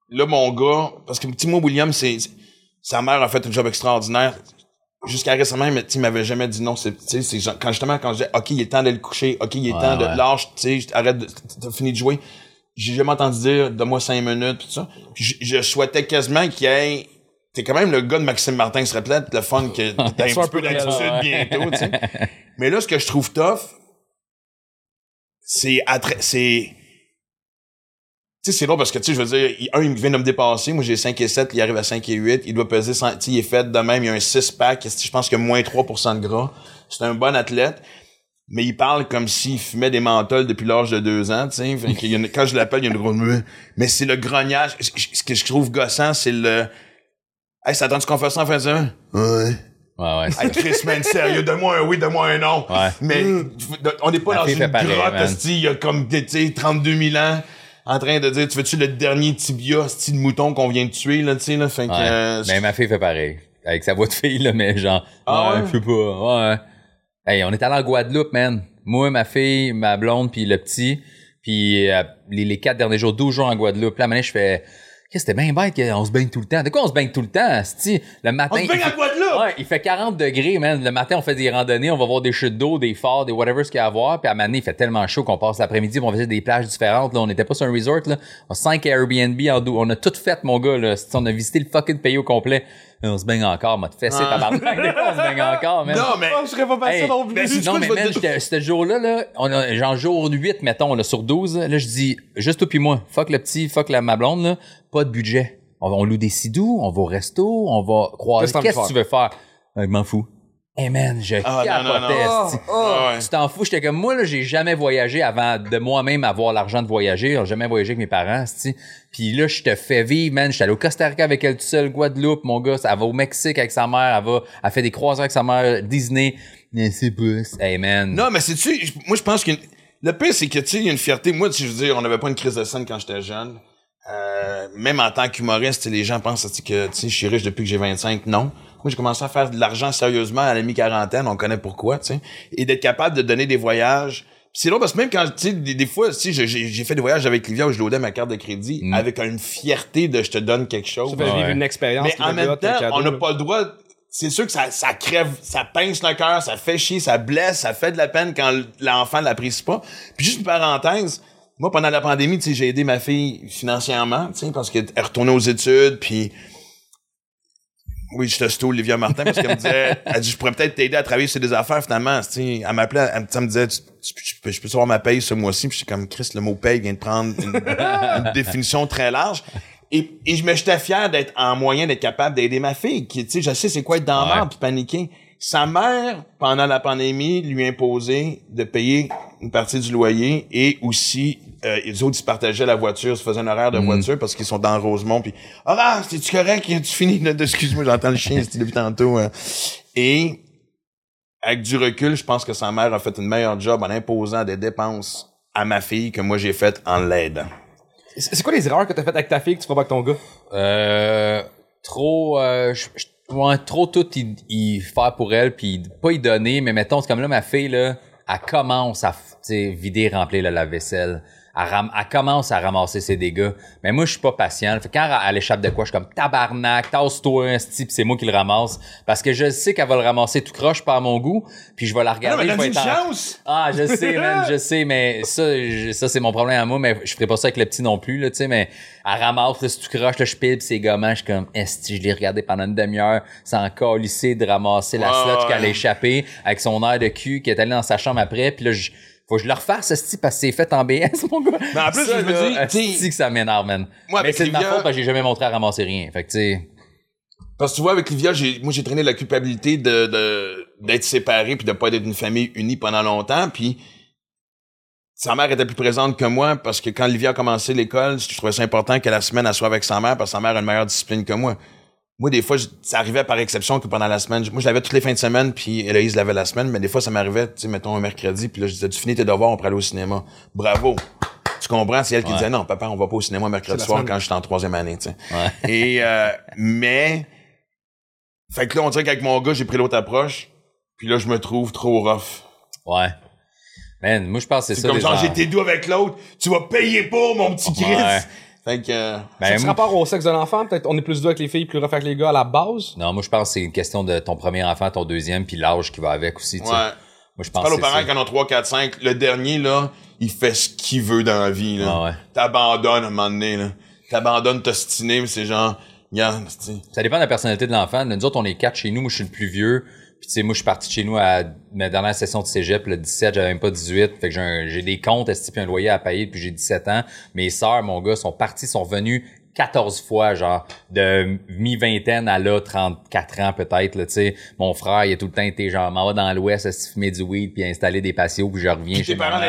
là, mon gars, parce que, petit moi, William, c'est, sa mère a fait un job extraordinaire. Jusqu'à récemment, il m'a- tu sais, il m'avait jamais dit non. C'est, tu sais, c'est quand justement, quand je dis, OK, il est temps d'aller le coucher, OK, il est Ouais, temps de ouais. lâche, tu sais, arrête de, t'as fini de jouer. J'ai jamais entendu dire, donne-moi cinq minutes, pis tout ça. Je, je souhaitais quasiment qu'il y ait, t'es quand même le gars de Maxime Martin, serait peut-être le fun que t'aies un petit peu d'attitude bientôt, tu sais. Mais là, ce que je trouve tough, c'est c'est tu sais, c'est drôle parce que, tu sais, je veux dire, il- un, il vient de me dépasser. Moi, j'ai 5 et 7, il arrive à 5 et 8. Il doit peser, 100 tu sais, il est fait de même. Il y a un 6-pack. Je pense qu'il a moins 3% de gras? C'est un bon athlète. mais il parle comme s'il fumait des menthols depuis l'âge de deux ans, tu sais. Quand je l'appelle, il y a une grosse... Mais c'est le grognage. Ce que je trouve gossant, c'est le... Hey, ça attend qu'on fasse ça en fin de semaine? Ouais. Ouais, ouais. Hey, Chris, man, sérieux, donne-moi un oui, donne-moi un non. Ouais. Mais on n'est pas Ma dans une fait pareil, grotte, il y a comme, tu sais, 32 000 ans, en train de dire, tu veux-tu le dernier tibia, style mouton qu'on vient de tuer, là, tu sais, là, fait que... Ouais. euh, Mais ma fille fait pareil. Avec sa voix de fille, là, mais genre, Ah ouais, ouais? je sais pas, ouais. Hey, on est allé en Guadeloupe, man. Moi, ma fille, ma blonde, puis le petit. Puis euh, les, les quatre derniers jours, 12 jours en Guadeloupe. Là, donné, je fais... Qu'est-ce que c'était bien bête qu'on se baigne tout le temps. De quoi on se baigne tout le temps, asti? Le matin... On se baigne à fait- Guadeloupe! Ouais, il fait 40 degrés, man. Le matin, on fait des randonnées, on va voir des chutes d'eau, des forts, des whatever ce qu'il y a à voir. Puis à donné, il fait tellement chaud qu'on passe l'après-midi, on faisait des plages différentes. Là, on n'était pas sur un resort, là. On a 5 Airbnb en dou- On a tout fait, mon gars, là. On a visité le fucking pays au complet. On se baigne encore, m'a fessé, Ah. tabarnak. Des fois, on se baigne encore, man. Non, mais... Oh, je serais pas passé Hey, non plus. ben, Non, quoi, mais te- j'étais- ce jour-là, là, on a, genre jour 8, mettons, là, sur 12, là, je dis, juste toi puis moi, fuck le petit, fuck la, ma blonde, là, pas de budget. On, va- on loue des sidous, on va au resto, on va croiser. Qu'est-ce que tu de veux faire? Euh, je m'en fous. Hey man, je Ah, non, non, capotais, non. esti. Ah, ouais. Tu t'en fous, j'étais comme moi là, j'ai jamais voyagé avant de moi-même avoir l'argent de voyager, j'ai jamais voyagé avec mes parents, esti. Puis là, je te fais vivre, man, j'étais allé au Costa Rica avec elle tout seul, Guadeloupe, mon gars, elle va au Mexique avec sa mère, elle va elle fait des croisières avec sa mère, Disney. Mais c'est pas hey man. Non, mais c'est-tu... je- Moi, je pense que... Le pire, c'est que, tu sais, il y a une fierté. Moi, tu veux dire, on n'avait pas une crise de scène quand j'étais jeune. Euh, même en tant qu'humoriste, tu sais, les gens pensent tu sais, que, tu sais, je suis riche depuis que j'ai 25. Non. Moi, j'ai commencé à faire de l'argent sérieusement à la mi-quarantaine. On connaît pourquoi, tu sais. Et d'être capable de donner des voyages... C'est drôle parce que même quand, tu sais, des, des fois, tu sais, j'ai- j'ai j'ai fait des voyages avec Livia où je loadais ma carte de crédit Mm. avec une fierté de je te donne quelque chose. Ça fait vivre Ouais. une expérience. Mais en même temps, cadeau, on n'a pas le droit. C'est sûr que ça, ça crève, ça pince le cœur, ça fait chier, ça blesse, ça fait de la peine quand l'enfant l'apprécie pas. Puis juste une parenthèse, moi pendant la pandémie, tu sais, j'ai aidé ma fille financièrement, tu sais, parce qu'elle est retournée aux études, puis oui, je te Olivia Martin parce qu'elle me disait, elle dit, je pourrais peut-être t'aider à travailler sur des affaires finalement. Tu sais, elle m'appelait, elle, me- elle me disait, tu, tu- je peux savoir ma paye ce mois-ci? Puis j'étais comme, Chris, le mot paye vient de prendre une, une définition très large. Et, et je me j'étais fier d'être en moyen d'être capable d'aider ma fille, qui, tu sais, je sais c'est quoi être dans Ouais. merde puis paniquer. Sa mère, pendant la pandémie, lui imposait de payer une partie du loyer et aussi, euh, les autres, ils se partageaient la voiture, ils se faisaient un horaire de voiture parce qu'ils sont dans Rosemont. Puis, ah, c'est-tu correct? Tu finis? Excuse-moi, j'entends le chien, c'était depuis tantôt. hein. Et avec du recul, je pense que sa mère a fait une meilleure job en imposant des dépenses à ma fille que moi j'ai faites en l'aidant. C'est quoi les erreurs que t'as faites avec ta fille que tu feras pas avec ton gars? Euh, trop, euh, je- je- ouais, trop tout y, y faire pour elle, puis pas y donner, mais mettons, c'est comme là, ma fille, là, elle commence à, vider, remplir le lave-vaisselle. Elle, ram- elle commence à ramasser ses dégâts. Mais moi, je suis pas patient. Fait quand elle, elle échappe de quoi, je suis comme tabarnak, tasse-toi, esti, puis c'est moi qui le ramasse. Parce que je sais qu'elle va le ramasser tout croche par mon goût, puis je vais la regarder. je vais être en- chance! ah, je sais, man, je sais, mais ça, je- ça c'est mon problème à moi, mais je ferai pas ça avec le petit non plus, là, tu sais, mais elle ramasse, là, si tu croches, là, je pile, pis c'est gommant, je suis comme, esti, je l'ai regardé pendant une demi-heure, sans lycée de ramasser la ouais. qu'elle a échappé, avec son air de cul, qui est allé dans sa chambre après, puis là, je, faut que je le refasse, esti, parce que c'est fait en BS, mon gars. Mais en plus, Ça, je me dis, que ça m'énerve, man. Moi, mais c'est de ma faute, parce que j'ai jamais montré à ramasser rien, fait que, tu sais, Parce que tu vois, avec Livia, j'ai, moi, j'ai traîné la culpabilité de, de, d'être séparé puis de pas être une famille unie pendant longtemps. Puis sa mère était plus présente que moi parce que quand Livia a commencé l'école, je trouvais ça important que la semaine, elle soit avec sa mère parce que sa mère a une meilleure discipline que moi. Moi, des fois, je- ça arrivait par exception que pendant la semaine, je- moi, je l'avais toutes les fins de semaine, puis Héloïse l'avait la semaine, mais des fois, ça m'arrivait, tu sais, mettons un mercredi, puis là, je disais, tu finis tes devoirs, on pourrait aller au cinéma. Bravo! Tu comprends? C'est elle qui Ouais. disait, non, papa, on va pas au cinéma mercredi C'est soir quand j'étais en troisième année, tu sais. ouais. Et, euh, mais, fait que là, on dirait qu'avec mon gars, j'ai pris l'autre approche, puis là, je me trouve trop rough. Ouais. Man, moi, je pense que c'est C'est ça. comme les genre, été doux avec l'autre, tu vas payer pour, mon petit Chris! Ouais. Fait que, euh, Ben, ça rapport au sexe de l'enfant, peut-être on est plus doux avec les filles, plus rough avec les gars à la base. Non, moi, je pense que c'est une question de ton premier enfant, ton deuxième, puis l'âge qui va avec aussi, tu sais. ouais. Moi, je Tu pense parles aux parents qui en ont 3, 4, 5. Le dernier, là, il fait ce qu'il veut dans la vie, là. Ah ouais. T'abandonnes à un moment donné, là. T'abandonnes t'ostiner, mais c'est genre, tu sais. Ça dépend de la personnalité de l'enfant. Nous autres, on est quatre chez nous. Moi, je suis le plus vieux. Puis, tu sais, moi, je suis parti de chez nous à ma dernière session de cégep, le 17, j'avais même pas 18. Fait que j'ai des comptes, esti, puis un loyer à payer depuis j'ai 17 ans. Mes sœurs, mon gars, sont partis, sont venus 14 fois, genre, de mi-vingtaine à là, 34 ans peut-être, là, tu sais. Mon frère, il a tout le temps été genre, m'en va dans l'Ouest, à se fumer du weed, puis installer des patios, puis je reviens Puis chez tes parents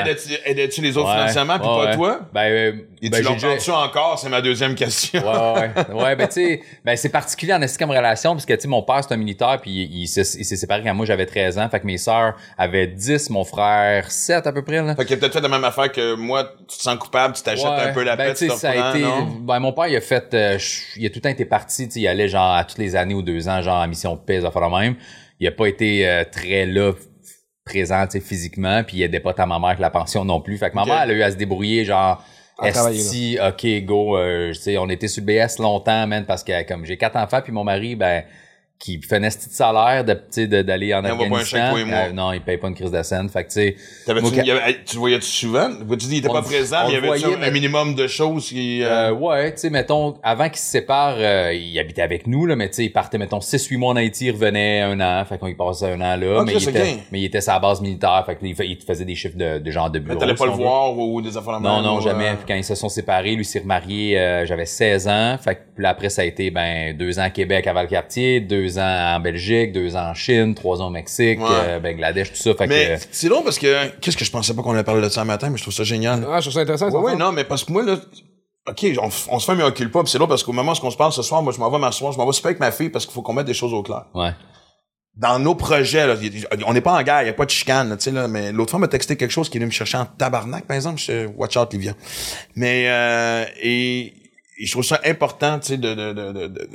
aidaient-tu les autres Ouais. financièrement, puis Ouais, pas ouais. toi? Ben, euh, Et ben, tu déjà- l'entends-tu encore? C'est ma deuxième question. Ouais, ouais, ouais, ben tu sais, ben c'est particulier en comme relation parce que tu sais mon père c'est un militaire puis il, il s'est séparé quand moi j'avais 13 ans, fait que mes sœurs avaient 10, mon frère 7 à peu près là. Fait qu'il a peut-être fait la même affaire que moi, tu te sens coupable, tu t'achètes un peu la ben, pète, tu ça a été ben mon père il a fait euh, il a tout le temps été parti, il allait genre à toutes les années ou deux ans genre en mission de paix, la même. Il a pas été euh, très là présent physiquement puis il aidait pas tant ma mère avec la pension non plus. Fait que ma Ok. mère elle a eu à se débrouiller genre À Esti, ok, go, euh, tu sais, on était sur le BS longtemps, man, parce que comme j'ai quatre enfants, puis mon mari, ben, qui fait un esti de salaire de, d'aller en Afghanistan. Euh, non, il paye pas une crise de scène. Fait que, tu sais, Moi, tu le voyais-tu souvent? Tu dis, il était pas présent, mais il y avait voyait, un mais- minimum de choses qui... euh, Euh, ouais, tu sais, mettons, avant qu'il se sépare, euh, il habitait avec nous, là, mais tu sais, il partait, mettons, 6-8 mois en Haïti, il revenait un an, fait qu'on y passait un an là, Ok, mais, il était, bien. mais il était sur la base militaire, fait qu'il il faisait des chiffres de, de genre de mais bureau. T'allais pas le voir ou, ou des affaires de Non, non, ou, jamais. euh, Puis quand ils se sont séparés, lui s'est remarié, euh, j'avais 16 ans. Fait que là, après, ça a été ben deux ans à Québec à Valcartier, deux ans en Belgique, deux ans en Chine, trois ans au Mexique, Ouais. euh, Bangladesh, tout ça. Fait Mais que c'est drôle parce que... Qu'est-ce que je pensais pas qu'on allait parler de ça un matin, mais je trouve ça génial. Ah, je trouve ça intéressant. Ouais, ça, ouais, non, mais parce que moi, là, OK, on, se fait mais on recule pas, puis c'est là parce qu'au moment où on se parle ce soir, moi, je m'en vais m'asseoir, je m'en vais super avec ma fille parce qu'il faut qu'on mette des choses au clair. ouais. Dans nos projets, là, on n'est pas en guerre, il n'y a pas de chicane, là, tu sais, là, mais l'autre fois, m'a texté quelque chose qui est venu me chercher en tabarnak, par exemple, je watch out, Livia. Mais, euh, et, et je trouve ça important, tu sais, de, de, de, de, de-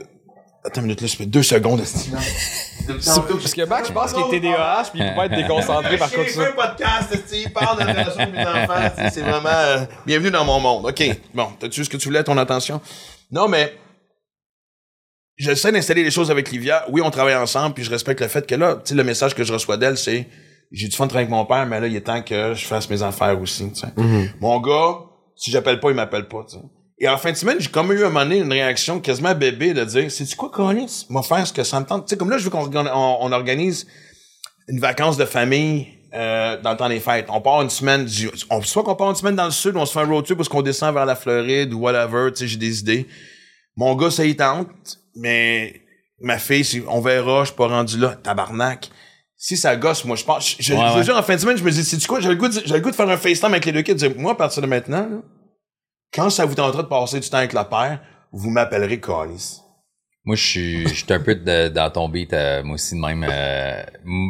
Attends une minute, là, ça fait deux secondes. Parce que Max, je pense qu'il est TDAH puis il peut pas être déconcentré par contre J'ai fait un podcast, il parle de la relation de mes enfants, c'est vraiment euh, bienvenue dans mon monde? OK. Bon, t'as-tu ce que tu voulais, ton attention? Non, mais j'essaie d'installer les choses avec Livia. Oui, on travaille ensemble, puis je respecte le fait que là, tu sais, le message que je reçois d'elle, c'est j'ai du fun de travailler avec mon père, mais là, il est temps que je fasse mes affaires aussi, tu sais. Mon gars, si j'appelle pas, il m'appelle pas, tu sais. Et en fin de semaine, j'ai comme eu à un moment donné une réaction quasiment bébé de dire, c'est tu quoi, Colis? M'a faire ce que ça me tente. Tu sais, comme là, je veux qu'on organ- on, on organise une vacance de famille euh, dans le temps des fêtes. On part une semaine, du, on, soit qu'on part une semaine dans le sud, on se fait un road trip parce qu'on descend vers la Floride ou whatever, tu sais, j'ai des idées. Mon gars, ça y tente, mais ma fille, on verra, je suis pas rendu là, tabarnak. Si ça gosse, moi, je pense, je, je, Ouais, je veux ouais. dire, en fin de semaine, je me dis, c'est quoi, j'ai le goût de, j'ai le goût de faire un FaceTime avec les deux kids, dire, moi, à partir de maintenant, là, quand ça vous tentera de passer du temps avec la père, vous m'appellerez Callis. Moi, je suis, je suis un peu de- dans ton beat, euh, moi aussi de même. Euh,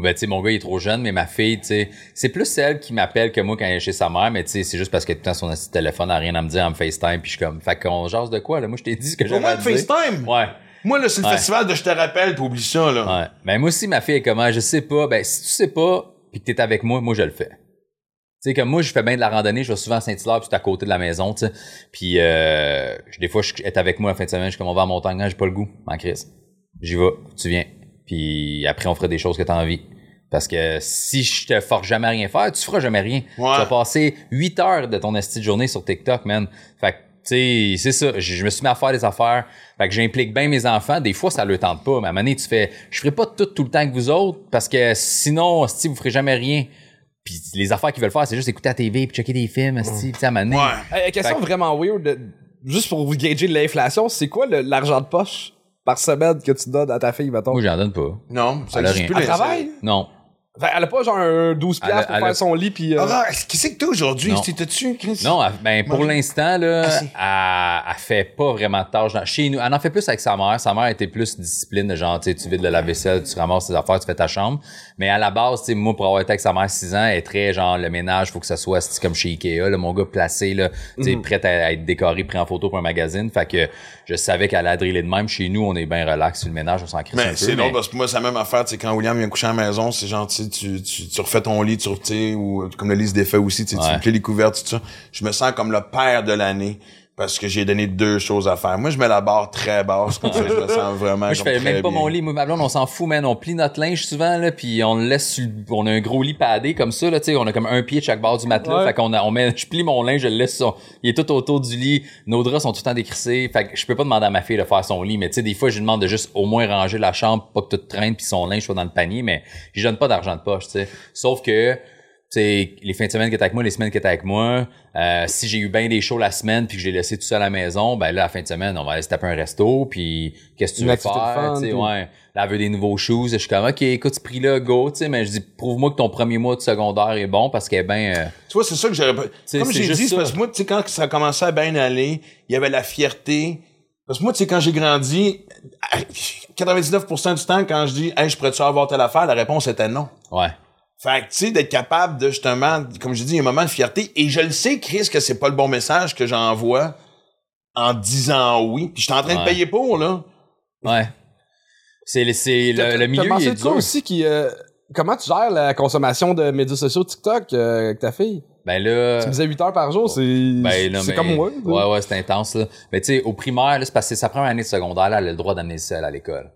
ben, tu sais, mon gars, il est trop jeune, mais ma fille, tu sais, c'est plus elle qui m'appelle que moi quand elle est chez sa mère, mais tu sais, c'est juste parce que tout le temps, son assis de téléphone a rien à me dire, elle me FaceTime, puis je suis comme, fait qu'on jase de quoi, là? Moi, je t'ai dit ce que j'avais à dire. FaceTime! Ouais. Moi, là, c'est le Ouais. festival de Je te rappelle, puis oublie ça, là. Ouais. Ben moi aussi, ma fille est comment? Je sais pas. Ben si tu sais pas, puis que t'es avec moi, moi je le fais. Tu sais, comme moi, je fais bien de la randonnée, je vais souvent à Saint-Hilaire, puis c'est à côté de la maison, tu sais. Puis euh, des fois, je est avec moi la fin de semaine, je suis comme on va à la montagne, Ah, j'ai pas le goût, en crise. J'y vais, tu viens. Puis après, on fera des choses que t'as envie. Parce que si je te force jamais à rien faire, tu feras jamais rien. Ouais. Tu vas passer 8 heures de ton esti de journée sur TikTok, man. Fait que, tu sais, c'est ça. Je, je me suis mis à faire des affaires. Fait que j'implique bien mes enfants. Des fois, ça le tente pas. Mais à un moment donné, tu fais, je ferai pas tout, tout le temps avec vous autres. Parce que sinon, si vous ferez jamais rien. Puis les affaires qu'ils veulent faire, c'est juste écouter la TV puis checker des films. Puis sais, à un moment donné, Ouais. Hey, question Fait que- vraiment weird, de- juste pour vous gager de l'inflation, c'est quoi le- l'argent de poche par semaine que tu donnes à ta fille, mettons? moi, j'en donne pas. Non, ça Elle a existe rien. plus. Elle les- travaille? Non. Elle a pas genre un 12$ Elle a- piastres pour elle a- faire son lit pis... euh, Ah, qu'est-ce que t'as aujourd'hui? Non. T'as-tu, Chris? Non, elle- ben pour l'instant là, Ah, elle, elle fait pas vraiment de tâches dans- chez nous. Elle en fait plus avec sa mère. Sa mère était plus discipline de genre tu sais, tu vides la vaisselle, tu ramasses tes affaires, tu fais ta chambre. Mais à la base, tu sais moi pour avoir été avec sa mère 6 ans, elle est très genre le ménage, faut que ça soit c'est comme chez Ikea, là, mon gars placé là, tu sais prêt à, à être décoré, pris en photo pour un magazine. Fait que je savais qu'elle allait driller de même. Chez nous, on est bien relax sur le ménage, on s'en crisse un peu. c'est mais- drôle parce que moi, c'est la même affaire, tu sais, quand William vient coucher à la maison, c'est genre, tu, tu, tu, refais ton lit, tu ou comme le lit se défait aussi, tu Ouais. tu plies les couvertes, tout ça. Je me sens comme le père de l'année parce que j'ai donné deux choses à faire. Moi, je mets la barre très basse, comme ça, je me sens vraiment Moi, je fais même pas bien. mon lit. Moi, ma blonde, on s'en fout, man. On plie notre linge souvent, là, puis on le laisse sur le- On a un gros lit padé comme ça, là, tu sais. On a comme un pied de chaque bord du matelas. Ouais. Fait qu'on a, on met, je plie mon linge, je le laisse sur- Il est tout autour du lit. Nos draps sont tout le temps décrissés. Fait que je peux pas demander à ma fille de faire son lit, mais tu sais, des fois, je lui demande de juste au moins ranger la chambre, pas que tout traîne, puis son linge soit dans le panier, mais je donne pas d'argent de poche, tu sais. Sauf que, sais, les fins de semaine que t'es avec moi, les semaines que t'es avec moi, euh, si j'ai eu bien des shows la semaine puis que je l'ai laissé tout seul à la maison, ben là, la fin de semaine, on va aller se taper un resto puis qu'est-ce que tu veux faire, fun, ouais. Là, elle veut des nouveaux shoes. Je suis comme, OK, écoute, ce prix-là, go, tu sais, mais je dis, prouve-moi que ton premier mois de secondaire est bon parce qu'elle est bien... euh, Tu vois, c'est ça que j'aurais pas. Comme j'ai dit, parce que moi, tu sais, quand ça a commencé à bien aller, il y avait la fierté. Parce que moi, tu sais, quand j'ai grandi, 99% du temps, quand je dis, hey, je pourrais-tu avoir telle affaire, la réponse était non. ouais. Fait que, tu sais, d'être capable de, justement, comme je dis, un moment de fierté. Et je le sais, Chris, que c'est pas le bon message que j'envoie en disant oui. Puis je suis en train Ouais. de payer pour, là. Ouais. C'est, le, le milieu, il est dur. aussi qui. euh, comment tu gères la consommation de médias sociaux TikTok euh, avec ta fille? Ben là... Tu me disais 8 heures par jour, c'est Ben, c'est mais- comme moi. Ouais, ouais, c'est intense, là. Mais tu sais, au primaire, là, c'est parce que c'est sa première année de secondaire, là, elle a le droit d'amener le sel à l'école.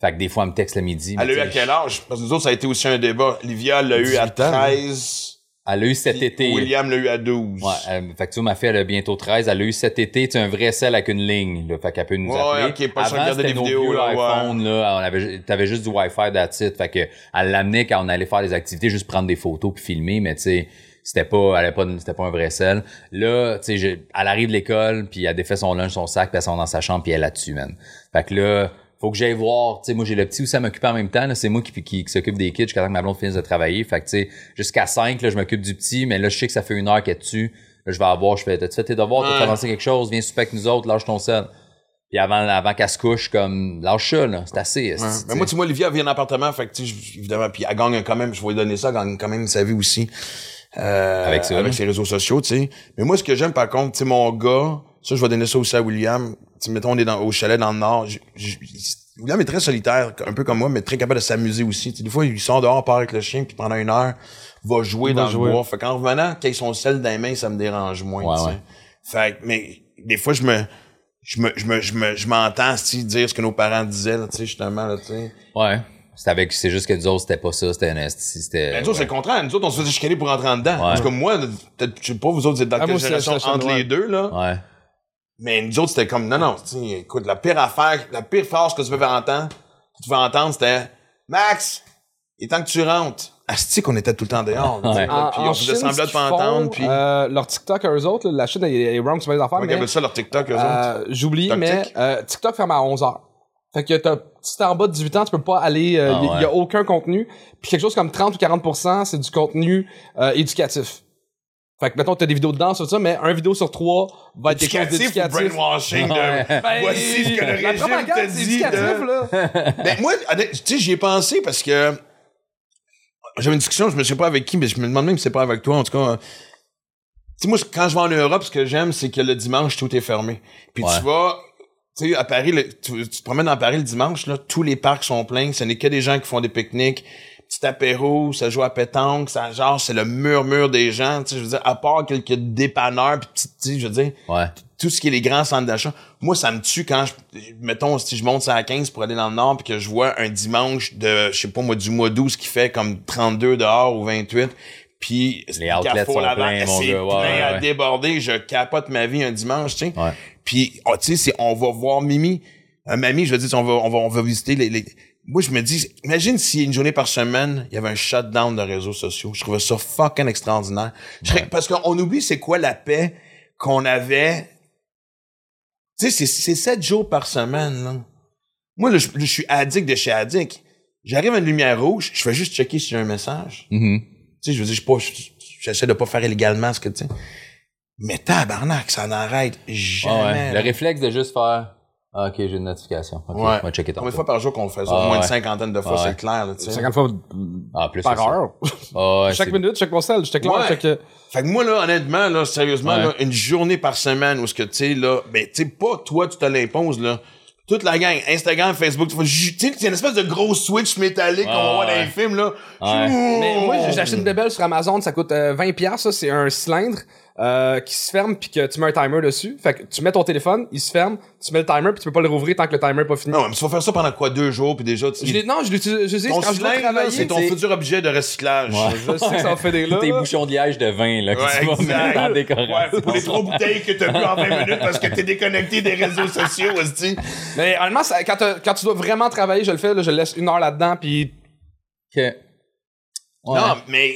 Fait que des fois, elle me texte le midi. Elle a eu à quel âge? Parce que nous autres, ça a été aussi un débat. Livia l'a eu à 18 ans, 13. Elle a eu cet été. William l'a eu à 12. Ouais, elle- fait que tu vois, ma fille, elle a bientôt 13. Elle a eu cet été, tu sais, un vrai sel avec une ligne, là. Fait qu'elle peut nous Ouais, appeler. ok, pas Avant, regarder des nos vidéos, là, ouais. iPhone, là. On avait, t'avais juste du Wi-Fi it. Fait que, elle l'amenait quand on allait faire des activités, juste prendre des photos puis filmer, mais tu sais, c'était pas, elle avait pas, c'était pas un vrai sel. Là, tu sais, elle arrive de l'école puis elle défait son lunch, son sac, puis elle s'en va dans sa chambre puis elle est là-dessus, man. Fait que là, faut que j'aille voir, tu sais, moi j'ai le petit aussi à m'occuper en même temps, là, c'est moi qui, qui, qui s'occupe des kids jusqu'à temps que ma blonde finisse de travailler. Fait que tu sais, jusqu'à 5, là, je m'occupe du petit, mais là, je sais que ça fait une heure qu'elle est dessus. Là, je vais avoir, je fais, t'as-tu fait tes devoirs, t'as avancé quelque chose, viens souper avec nous autres, lâche ton sel. Puis avant, avant qu'elle se couche, comme, lâche ça, là, c'est assez. Ouais. Mais moi, tu vois, Olivia vient en appartement, fait que, tu sais, évidemment, puis elle gagne quand même, je vais lui donner ça, elle gagne quand même sa vie aussi. Euh, Avec ça, Avec ses réseaux sociaux, tu sais. Mais moi, ce que j'aime, par contre, tu sais, mon gars, ça, je vais donner ça aussi à William. Tu mettons, on est dans, au chalet dans le Nord. j- j- William est très solitaire, un peu comme moi, mais très capable de s'amuser aussi. Tu sais, des fois, il sort dehors, part avec le chien, puis pendant une heure, va jouer va dans jouer. le bois. Fait qu'en revenant, qu'ils sont sel dans les mains, ça me dérange moins, Ouais, ouais. Fait que, mais, des fois, je me, je me, je me, je me, je m'entends, dire ce que nos parents disaient, là, tu sais, justement, là, tu sais. Ouais. C'est avec, c'est juste que nous autres, c'était pas ça, c'était un c'était. Ben, nous autres, c'est ouais. le contraire. Nous autres, on se faisait chicaner pour rentrer en dedans. Parce que moi, peut-être, je sais pas, vous autres, vous êtes dans Ah, quelle génération je entre ouais. les deux, là. Ouais. Mais nous autres, c'était comme, non, non, tu sais, écoute, la pire affaire, la pire phrase que tu pouvais entendre, que tu pouvais entendre, c'était, Max, il est temps que tu rentres. Asti qu'on était tout le temps dehors. là, tu sais, Ouais. là, Puis on faisait Chine, semblant de ce pas entendre, puis. euh, leur TikTok à eux autres, là, la Chine est, est wrong sur les affaires, Comment ils mais appellent ça leur TikTok, eux autres? euh, j'oublie, TikTok? mais euh, TikTok ferme à 11h. Fait que t'as, si t'es en bas de 18 ans, tu peux pas aller, il Ah, y, ouais. y a aucun contenu. Puis quelque chose comme 30 ou 40%, c'est du contenu euh, éducatif. Fait que mettons t'as des vidéos de danse sur ça, mais un vidéo sur trois va être quelque chose éducatif ou d'éducatif. brainwashing de. Ben, voici ce que le régime te dit de... là. Ben, moi, tu sais, j'y ai pensé parce que j'avais une discussion, je me sais pas avec qui, mais je me demande même si c'est pas avec toi, en tout cas. Tu sais, moi, quand je vais en Europe, ce que j'aime, c'est que le dimanche, tout est fermé. Puis Ouais. tu vas, tu sais, à Paris, le- tu, tu te promènes dans Paris le dimanche, là, tous les parcs sont pleins, ce n'est que des gens qui font des pique-niques, petit apéro, ça joue à pétanque, ça, genre, c'est le murmure des gens, tu sais, je veux dire, à part quelques dépanneurs, petit- sais, je veux dire, Ouais. tout ce qui est les grands centres d'achat. Moi, ça me tue quand je, mettons, si je monte ça à 15 pour aller dans le nord puis que je vois un dimanche de, je sais pas moi, du mois 12 qui fait comme 32 dehors ou 28 puis Les outlets sont pleins, mon c'est gars. Ouais, plein ouais, à ouais. déborder, je capote ma vie un dimanche, tu sais. Ouais. Puis, oh, tu sais, c'est- on va voir Mimi. Euh, mamie, je veux dire, on va, on va, on va visiter les, les- Moi, je me dis, imagine si une journée par semaine, il y avait un shutdown de réseaux sociaux. Je trouvais ça fucking extraordinaire. Je Parce qu'on oublie c'est quoi la paix qu'on avait. Tu sais, c'est, sept jours par semaine, là. Moi, là, je, je suis addict de chez addict. J'arrive à une lumière rouge, je fais juste checker si j'ai un message. Mhm. Tu sais, je veux dire, je pas, je- j'essaie de pas faire illégalement ce que, tu sais. Mais tabarnak, ça n'arrête Ouais, jamais. ouais. Le réflexe de juste faire. Ah, ok, j'ai une notification. Ouais. on va checker ton Combien de fois par jour qu'on fait? Ça? Ah, Au moins ouais. une cinquantaine de fois, Ah, ouais. c'est clair, là, tu sais. 50 fois Ah, plus par heure? Ah, ouais, chaque minute, chaque conseil, chaque clair, Ouais. chaque... Fait que moi, là, honnêtement, là, sérieusement, Ouais. là, une journée par semaine où ce que, tu sais, là, ben, tu sais, pas toi, tu te l'imposes, là. Toute la gang, Instagram, Facebook, tu sais, c'est une espèce de gros switch métallique qu'on Ouais, voit dans les films, là. Ouais. Mais moi, j'ai acheté une bébelle sur Amazon, ça coûte euh, 20 pièces, ça, c'est un cylindre euh, qui se ferme puis que tu mets un timer dessus. Fait que tu mets ton téléphone, il se ferme, tu mets le timer puis tu peux pas le rouvrir tant que le timer est pas fini. Non, mais tu vas faire ça pendant quoi? Deux jours, puis déjà, tu Je non, je l'utilise, je sais, ton quand je travailler, c'est ton futur objet de recyclage. Ouais. Je sais que ça va faire des là. Tes bouchons de liège de vin, là, que Ouais, tu vas exact. mettre en décoration. Ouais, pour les trois bouteilles que t'as bu en 20 minutes parce que t'es déconnecté des réseaux sociaux, aussi. Mais honnêtement, ça- quand, tu dois vraiment travailler, je le fais, là, je laisse une heure là-dedans puis Ok. Ouais. Non, mais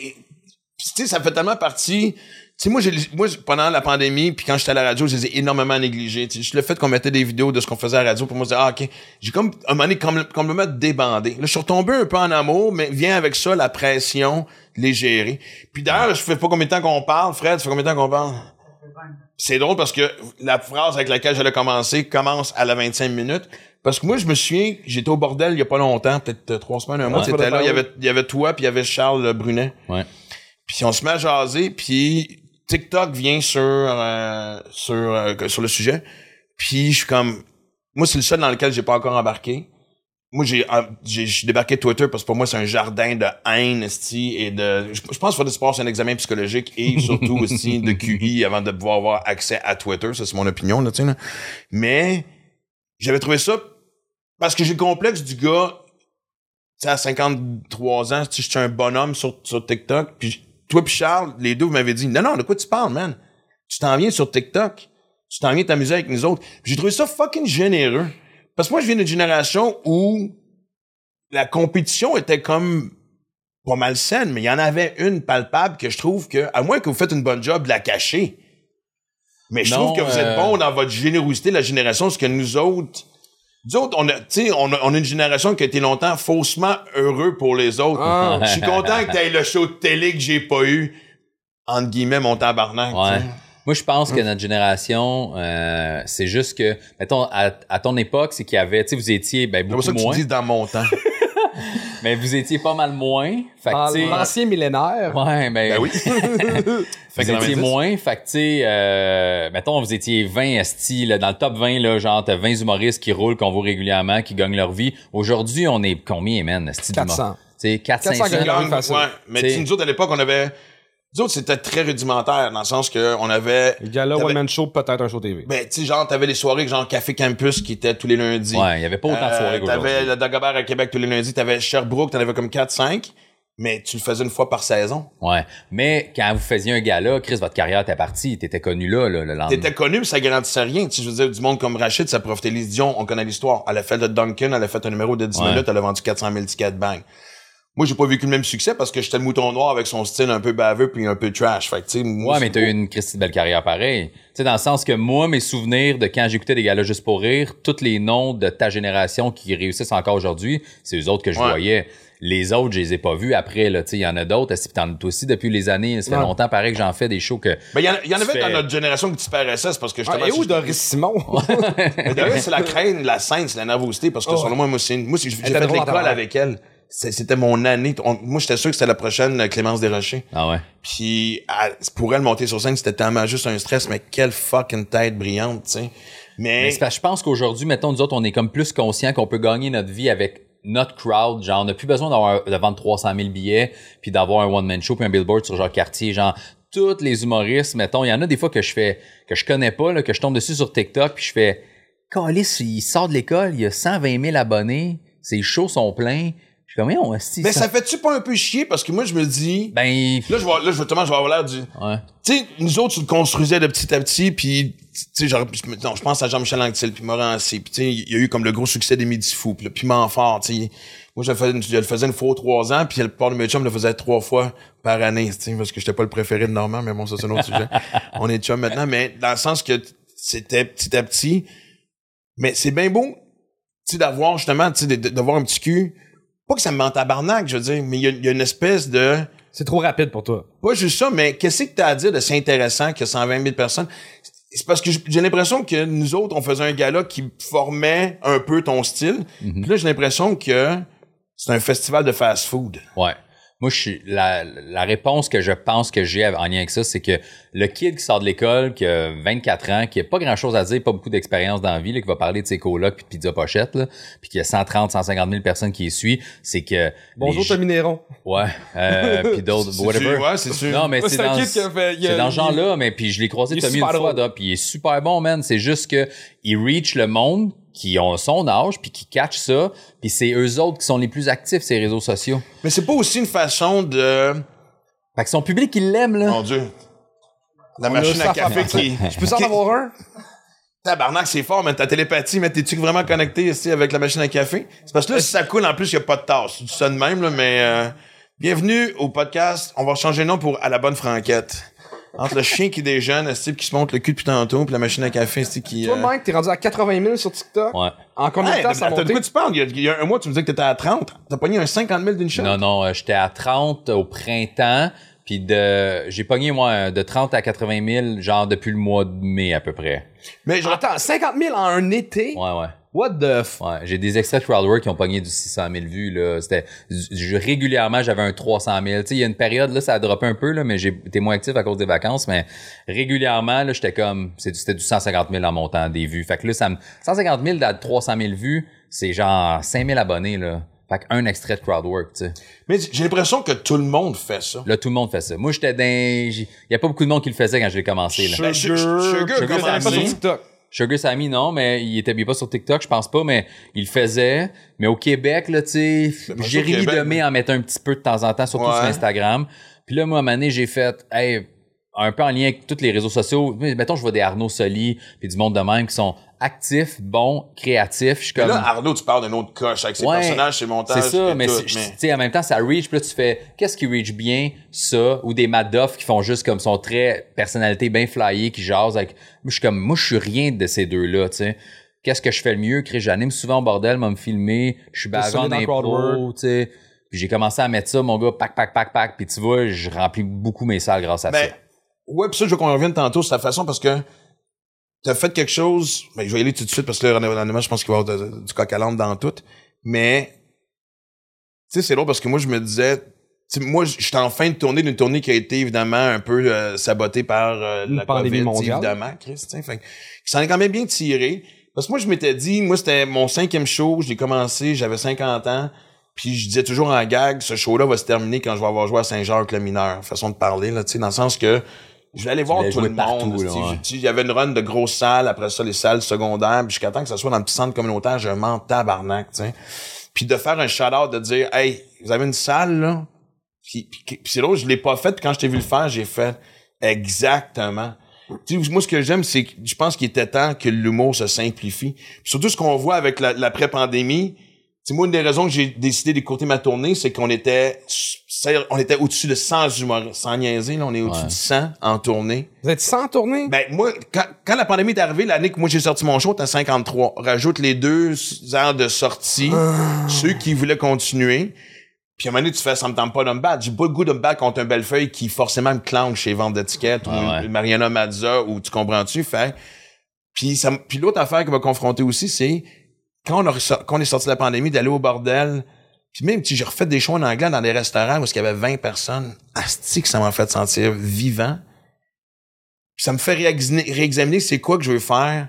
tu sais, ça fait tellement partie. Tu sais, moi, moi, pendant la pandémie, puis quand j'étais à la radio, je les ai énormément négligés. Tu sais, le fait qu'on mettait des vidéos de ce qu'on faisait à la radio, pour moi, disais, ah, OK, j'ai comme, un moment donné, comme- complètement débandé. Là, je suis retombé un peu en amour, mais vient avec ça la pression de les gérer. Puis d'ailleurs, je fais pas combien de temps qu'on parle, Fred, ça fait combien de temps qu'on parle? C'est drôle parce que la phrase avec laquelle j'allais commencer commence à la 25 minutes. Parce que moi, je me souviens, j'étais au bordel il y a pas longtemps, peut-être euh, trois semaines, un mois, Ouais. c'était là, il y avait, il y avait toi, puis il y avait Charles Brunet. Ouais. Puis on se met à jaser, puis TikTok vient sur euh, sur euh, sur le sujet. Puis je suis comme moi c'est le seul dans lequel j'ai pas encore embarqué. Moi j'ai j'ai débarqué Twitter parce que pour moi c'est un jardin de haine esti, et de je, je pense qu'il faut se passer un examen psychologique et surtout aussi de QI avant de pouvoir avoir accès à Twitter, ça c'est mon opinion là, tu sais là. Mais j'avais trouvé ça parce que j'ai le complexe du gars tu sais, à 53 ans, sais, je suis un bonhomme sur, sur TikTok, puis toi puis Charles, les deux, vous m'avez dit, non, non, de quoi tu parles, man? Tu t'en viens sur TikTok. Tu t'en viens t'amuser avec nous autres. J'ai trouvé ça fucking généreux. Parce que moi, je viens d'une génération où la compétition était comme pas mal saine, mais il y en avait une palpable que je trouve que, à moins que vous faites une bonne job de la cacher, mais je Non, trouve que vous êtes euh, bon dans votre générosité, la génération, ce que nous autres, nous autres, on a, tu sais, on a, on a une génération qui a été longtemps faussement heureux pour les autres. Ah. Je suis content que t'aies le show de télé que j'ai pas eu, entre guillemets, mon tabarnak. Ouais. tu. Moi, je pense que notre génération, euh, c'est juste que, mettons, à, à ton époque, c'est qu'il y avait, tu sais, vous étiez ben, C'est pour beaucoup ça que tu moins, dis dans mon temps. mais vous étiez pas mal moins. Fait que, tu sais, L'ancien millénaire. ouais, ben, ben oui. Vous étiez moins, fait que, tu sais, euh, mettons, vous étiez 20 esti, là, dans le top 20, là, genre, t'as 20 humoristes qui roulent, qu'on voit régulièrement, qui gagnent leur vie. Aujourd'hui, on est combien, man, esti, d'humoristes? 400. Tu sais, 400, 400 500. gagnants. Gang, facile. ouais. Mais T'sais- tu nous autres, à l'époque, on avait. Nous autres, c'était très rudimentaire, dans le sens que on avait. Le gars-là, T'avais- One Man Show, peut-être un show TV. Ben, tu sais, genre, t'avais les soirées, genre Café Campus qui étaient tous les lundis. Ouais, il y avait pas autant de soirées Euh, qu'aujourd'hui. T'avais le Dagobert à Québec tous les lundis. T'avais Sherbrooke, t'en avais comme 4-5. Mais tu le faisais une fois par saison. Ouais. Mais quand vous faisiez un gala, Chris, votre carrière était partie, t'étais connu là, là, le lendemain. T'étais connu, mais ça garantissait rien. Tu sais, je veux dire, du monde comme Rachid, ça profitait les Dion, on connaît l'histoire. Elle a fait le Duncan, elle a fait un numéro de 10 Ouais. minutes, elle a vendu 400 000 tickets de bang. Moi, j'ai pas vécu le même succès parce que j'étais le mouton noir avec son style un peu baveux puis un peu trash. Fait que, tu sais, moi, Ouais, mais t'as eu une Christy de belle carrière pareil. Tu sais, dans le sens que moi, mes souvenirs de quand j'écoutais des galas juste pour rire, tous les noms de ta génération qui réussissent encore aujourd'hui, c'est eux autres que je Ouais. voyais. Les autres, je les ai pas vus après, là. Tu sais, il y en a d'autres. Est-ce que t'en as aussi depuis les années? Ça fait Ouais. longtemps, pareil, que j'en fais des shows que. Ben, il y en, il y en Tu avait fais- dans notre génération qui disparaissaient, c'est parce que justement. Ah, et où Doris Simon? Mais d'ailleurs, c'est la crainte, la scène, c'est la nervosité, parce que Oh. selon moi, moi, c'est une- moi, j'ai fait l'école avec elle. C'était mon année. On- moi, j'étais sûr que c'était la prochaine euh, Clémence Desrochers. Ah ouais. Puis, elle- pour elle, monter sur scène, c'était tellement juste un stress, mais quelle fucking tête brillante, tu sais. Mais Mais, c'est parce que je pense qu'aujourd'hui, mettons, nous autres, on est comme plus conscients qu'on peut gagner notre vie avec notre crowd. Genre, on n'a plus besoin d'avoir, de vendre 300 000 billets, puis d'avoir un one-man show, puis un billboard sur genre quartier. Genre, tous les humoristes, mettons, il y en a des fois que je fais, que je connais pas, là, que je tombe dessus sur TikTok, puis je fais, Calis, il sort de l'école, il a 120 000 abonnés, ses shows sont pleins. Je suis comme, mais on mais ça fait-tu pas un peu chier? Parce que moi, je me dis, Ben, là, je vois, là, justement, je vais avoir l'air du, ouais. tu sais, nous autres, tu le construisais de petit à petit, puis tu sais, genre, non, je pense à Jean-Michel Anctil, puis Morancy, puis tu sais, il y a eu comme le gros succès des Midi Fous, puis le Piment Fort, tu sais. Moi, je le, faisais, je le faisais une fois aux trois ans, puis le part de mes chums le faisait trois fois par année, tu sais, parce que j'étais pas le préféré de Normand, mais bon, ça, c'est un autre sujet. On est chums maintenant, mais dans le sens que c'était petit à petit, mais c'est bien beau, tu sais, d'avoir justement, tu sais, d'avoir un petit cul, pas que ça me mente tabarnak, je veux dire, mais il y a- y a une espèce de... C'est trop rapide pour toi. Pas juste ça, mais qu'est-ce que t'as à dire de c'est intéressant que 120 000 personnes? C'est parce que j'ai l'impression que nous autres, on faisait un gala qui formait un peu ton style. Puis là, j'ai l'impression que c'est un festival de fast-food. Ouais. Moi, je suis, la, la réponse que je pense que j'ai en lien avec ça, c'est que le kid qui sort de l'école, qui a 24 ans, qui a pas grand chose à dire, pas beaucoup d'expérience dans la vie, là, qui va parler de ses colocs puis de pizza pochette, là, puis qui a 130, 150 000 personnes qui les suivent, c'est que... Bonjour, les- Tommy Néron. Ouais. Euh, puis d'autres, C'est whatever. sûr, ouais, c'est sûr. Non, mais c'est c'est un dans, kid qui a fait- il a- c'est dans ce il- genre-là, mais puis je l'ai croisé Tommy une fois, là, puis il est super bon, man. C'est juste que il reach le monde qui ont son âge puis qui catch ça, puis c'est eux autres qui sont les plus actifs ces réseaux sociaux. Mais c'est pas aussi une façon de... Fait que son public il l'aime là. Mon Dieu. La On machine à café qui... Je peux en avoir un? Tabarnak, c'est fort, mais ta télépathie, mais t'es-tu vraiment connecté ici avec la machine à café? C'est parce que là, si ça coule, en plus, il y a pas de tasse. Tu de même, là, mais... Euh, Bienvenue au podcast. On va changer de nom pour À la bonne franquette. Entre le chien qui déjeune, type qui se monte le cul depuis tantôt, puis la machine à café, c'est qui. Toi, euh, Mike, t'es rendu à 80 000 sur TikTok. Ouais. En combien de Hey, temps ça a de quoi tu parles? Il y, a, il y a un mois, tu me disais que t'étais à 30. T'as pogné un 50 000 d'une shot? Non, non, euh, j'étais à 30 au printemps, puis de, j'ai pogné, moi, de 30 à 80 000, genre depuis le mois de mai, à peu près. Mais je Attends, 50 000 en un été? Ouais, ouais. What the f... Ouais, j'ai des extraits de crowdwork qui ont pogné du 600 000 vues, là. C'était, je- régulièrement, j'avais un 300 000. Tu sais, il y a une période, là, ça a droppé un peu, là, mais j'ai été moins actif à cause des vacances, mais régulièrement, là, j'étais comme, c'était du 150 000 en montant des vues. Fait que là, ça me, 150 000 à 300 000 vues, c'est genre 5 000 abonnés, là. Fait qu'un extrait de crowdwork, tu sais. Mais j'ai l'impression que tout le monde fait ça. Là, tout le monde fait ça. Moi, j'étais dans, il y a pas beaucoup de monde qui le faisait quand j'ai commencé, là. Ben, Sugar- Sugar Sugar, a Sugar, commencé. pas sur TikTok. Sugar Sammy, non, mais il était bien pas sur TikTok, je pense pas, mais il le faisait. Mais au Québec, là, tu sais, sûr Jérémy Demé en mettait un petit peu de temps en temps, surtout Ouais. sur Instagram. Puis là, moi, à un moment donné, j'ai fait, hey, un peu en lien avec tous les réseaux sociaux. Mettons, je vois des Arnaud Soli, puis du monde de même qui sont Je suis Mais comme... là, Arnaud, tu parles d'un autre coche avec ses Ouais, personnages, ses montages. C'est ça, et mais, tout, sais, en même temps, ça reach, puis là, tu fais, qu'est-ce qui reach bien, ça, ou des Madoff qui font juste comme son très personnalité bien flyée, qui jasent avec, moi, je suis comme, moi, je suis rien de ces deux-là, tu sais. Qu'est-ce que je fais le mieux? Chris, j'anime souvent au bordel, m'a me filmer, je suis bagué en solide en impro, crowdwork. tu sais. Puis j'ai commencé à mettre ça, mon gars, pack, pack, pack, pack, puis tu vois, je remplis beaucoup mes salles grâce à Ben, ça. ouais, pis ça, je veux qu'on revienne tantôt sur ta façon parce que t'as fait quelque chose. Ben, je vais y aller tout de suite parce que là, honnêtement, je pense qu'il va y avoir de- du coq à l'âne dans tout. Mais, tu sais, c'est drôle parce que moi, je me disais, moi, j'étais en fin de tournée d'une tournée qui a été évidemment un peu euh, sabotée par euh, la pandémie COVID, mondiale. évidemment, Chris, tu sais. Fait que ça en est quand même bien tiré. Parce que moi, je m'étais dit, moi, c'était mon cinquième show, j'ai commencé, j'avais 50 ans. Puis je disais toujours en gag, ce show-là va se terminer quand je vais avoir joué à Saint-Jacques le mineur. Façon de parler, là, tu sais, dans le sens que je vais aller voir voulais tout le monde. sais. ouais. Il y avait une run de grosses salles, après ça, les salles secondaires, puis jusqu'à temps que ça soit dans le petit centre communautaire, je m'en tabarnak, tu sais. Puis de faire un shout-out, de dire, hey, vous avez une salle, là? Puis, puis, puis c'est drôle, je l'ai pas fait, puis quand je t'ai vu le faire, j'ai fait exactement. Tu sais, moi, ce que j'aime, c'est que je pense qu'il était temps que l'humour se simplifie. Puis surtout, ce qu'on voit avec la- l'après-pandémie, c'est moi, une des raisons que j'ai décidé d'écouter ma tournée, c'est qu'on était, on était au-dessus de 100 humoristes. Sans niaiser, là, on est au-dessus Ouais. de 100 en tournée. Vous êtes sans tournée? Ben, moi, quand, quand la pandémie est arrivée, l'année que moi j'ai sorti mon show, t'as 53. Rajoute les deux heures de sortie, ceux qui voulaient continuer. Puis à un moment donné, tu fais, ça me tente pas de me battre. J'ai pas le goût de me battre contre un Bellefeuille qui forcément me clenche chez vente d'étiquettes Ah ou ouais. une Mariana Mazza ou tu comprends-tu? Fait, puis ça, me- puis l'autre affaire qui va confronter aussi, c'est quand on, a, quand on est sorti de la pandémie, d'aller au bordel. Puis même si j'ai refait des shows en anglais dans des restaurants où il y avait 20 personnes, asti que ça m'a fait sentir vivant. Puis ça me fait réexaminer, réexaminer c'est quoi que je veux faire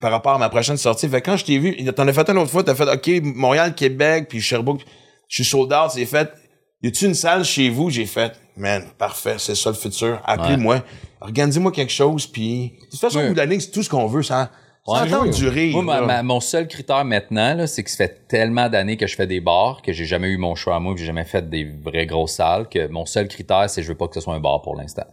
par rapport à ma prochaine sortie. Fait que quand je t'ai vu, t'en as fait une autre fois, t'as fait OK, Montréal, Québec, puis Sherbrooke, je suis sold out, c'est fait. Y a-tu une salle chez vous? J'ai fait, man, parfait, c'est ça le futur. Appelez-moi, organisez-moi quelque chose, puis de toute façon, Ouais. au bout de c'est tout ce qu'on veut, ça. Ouais, ça attend oui. du rire. Moi, ma- là. ma- mon seul critère maintenant, là, c'est que ça fait tellement d'années que je fais des bars, que j'ai jamais eu mon choix à moi, que j'ai jamais fait des vraies grosses salles, que mon seul critère, c'est que je veux pas que ce soit un bar pour l'instant.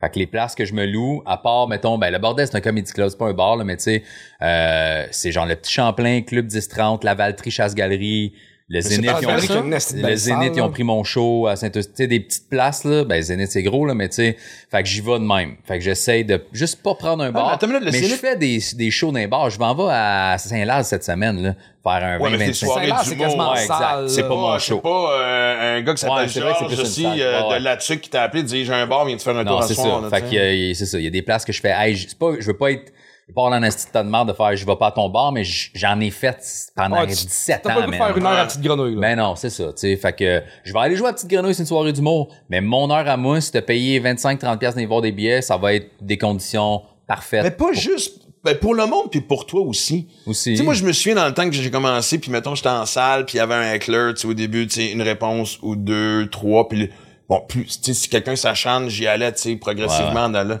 Fait que les places que je me loue, à part, mettons, ben, le bordel, c'est un comedy club, c'est pas un bar, là, mais tu sais, euh, c'est genre le Petit Champlain, Club 10-30, la Valtrie Chasse-Galerie, le Zénith, ils ont pris, ça? Une esti de le belle Zénith, salle, ils ont là. pris mon show à Saint-Eustache. Tu sais, des petites places, là, ben, Zénith, c'est gros, là, mais tu sais, fait que j'y vais de même. Fait que j'essaye de juste pas prendre un mais bar. minute, le mais je fais des, des shows dans les bars. Je m'en vais à Saint-Laz cette semaine, là, faire un Ouais, mais 20 c'est 25 soirée Saint-Laz, c'est ouais. C'est pas mon show. C'est pas euh, un gars qui s'appelle Ouais, c'est vrai que c'est Georges plus une aussi, euh, de là-dessus qui t'a appelé, dit j'ai un bar, viens te faire un tour c'est soir. Fait que, euh, c'est ça. Il y a des places que je fais, hey, je, c'est pas, je veux pas être, je veux pas avoir esti de de faire, je vais pas à ton bar, mais j'en ai fait pendant Ouais, tu- 17 T'as ans, pas le goût de faire une heure à petite grenouille, là. Ben non, c'est ça, tu sais. Fait que je vais aller jouer à Petite Grenouille, c'est une soirée d'humour. Mais mon heure à moi, si t'as payé 25-30$ piastres d'aller voir des billets, ça va être des conditions parfaites. Mais pas juste ben, pour le monde puis pour toi aussi. aussi. Tu sais, moi, je me souviens dans le temps que j'ai commencé, puis mettons, j'étais en salle, puis il y avait un heckler, tu sais, au début, tu sais, une réponse ou deux, trois, puis bon, plus, tu sais, si quelqu'un s'acharne, j'y allais, tu sais, progressivement dans le...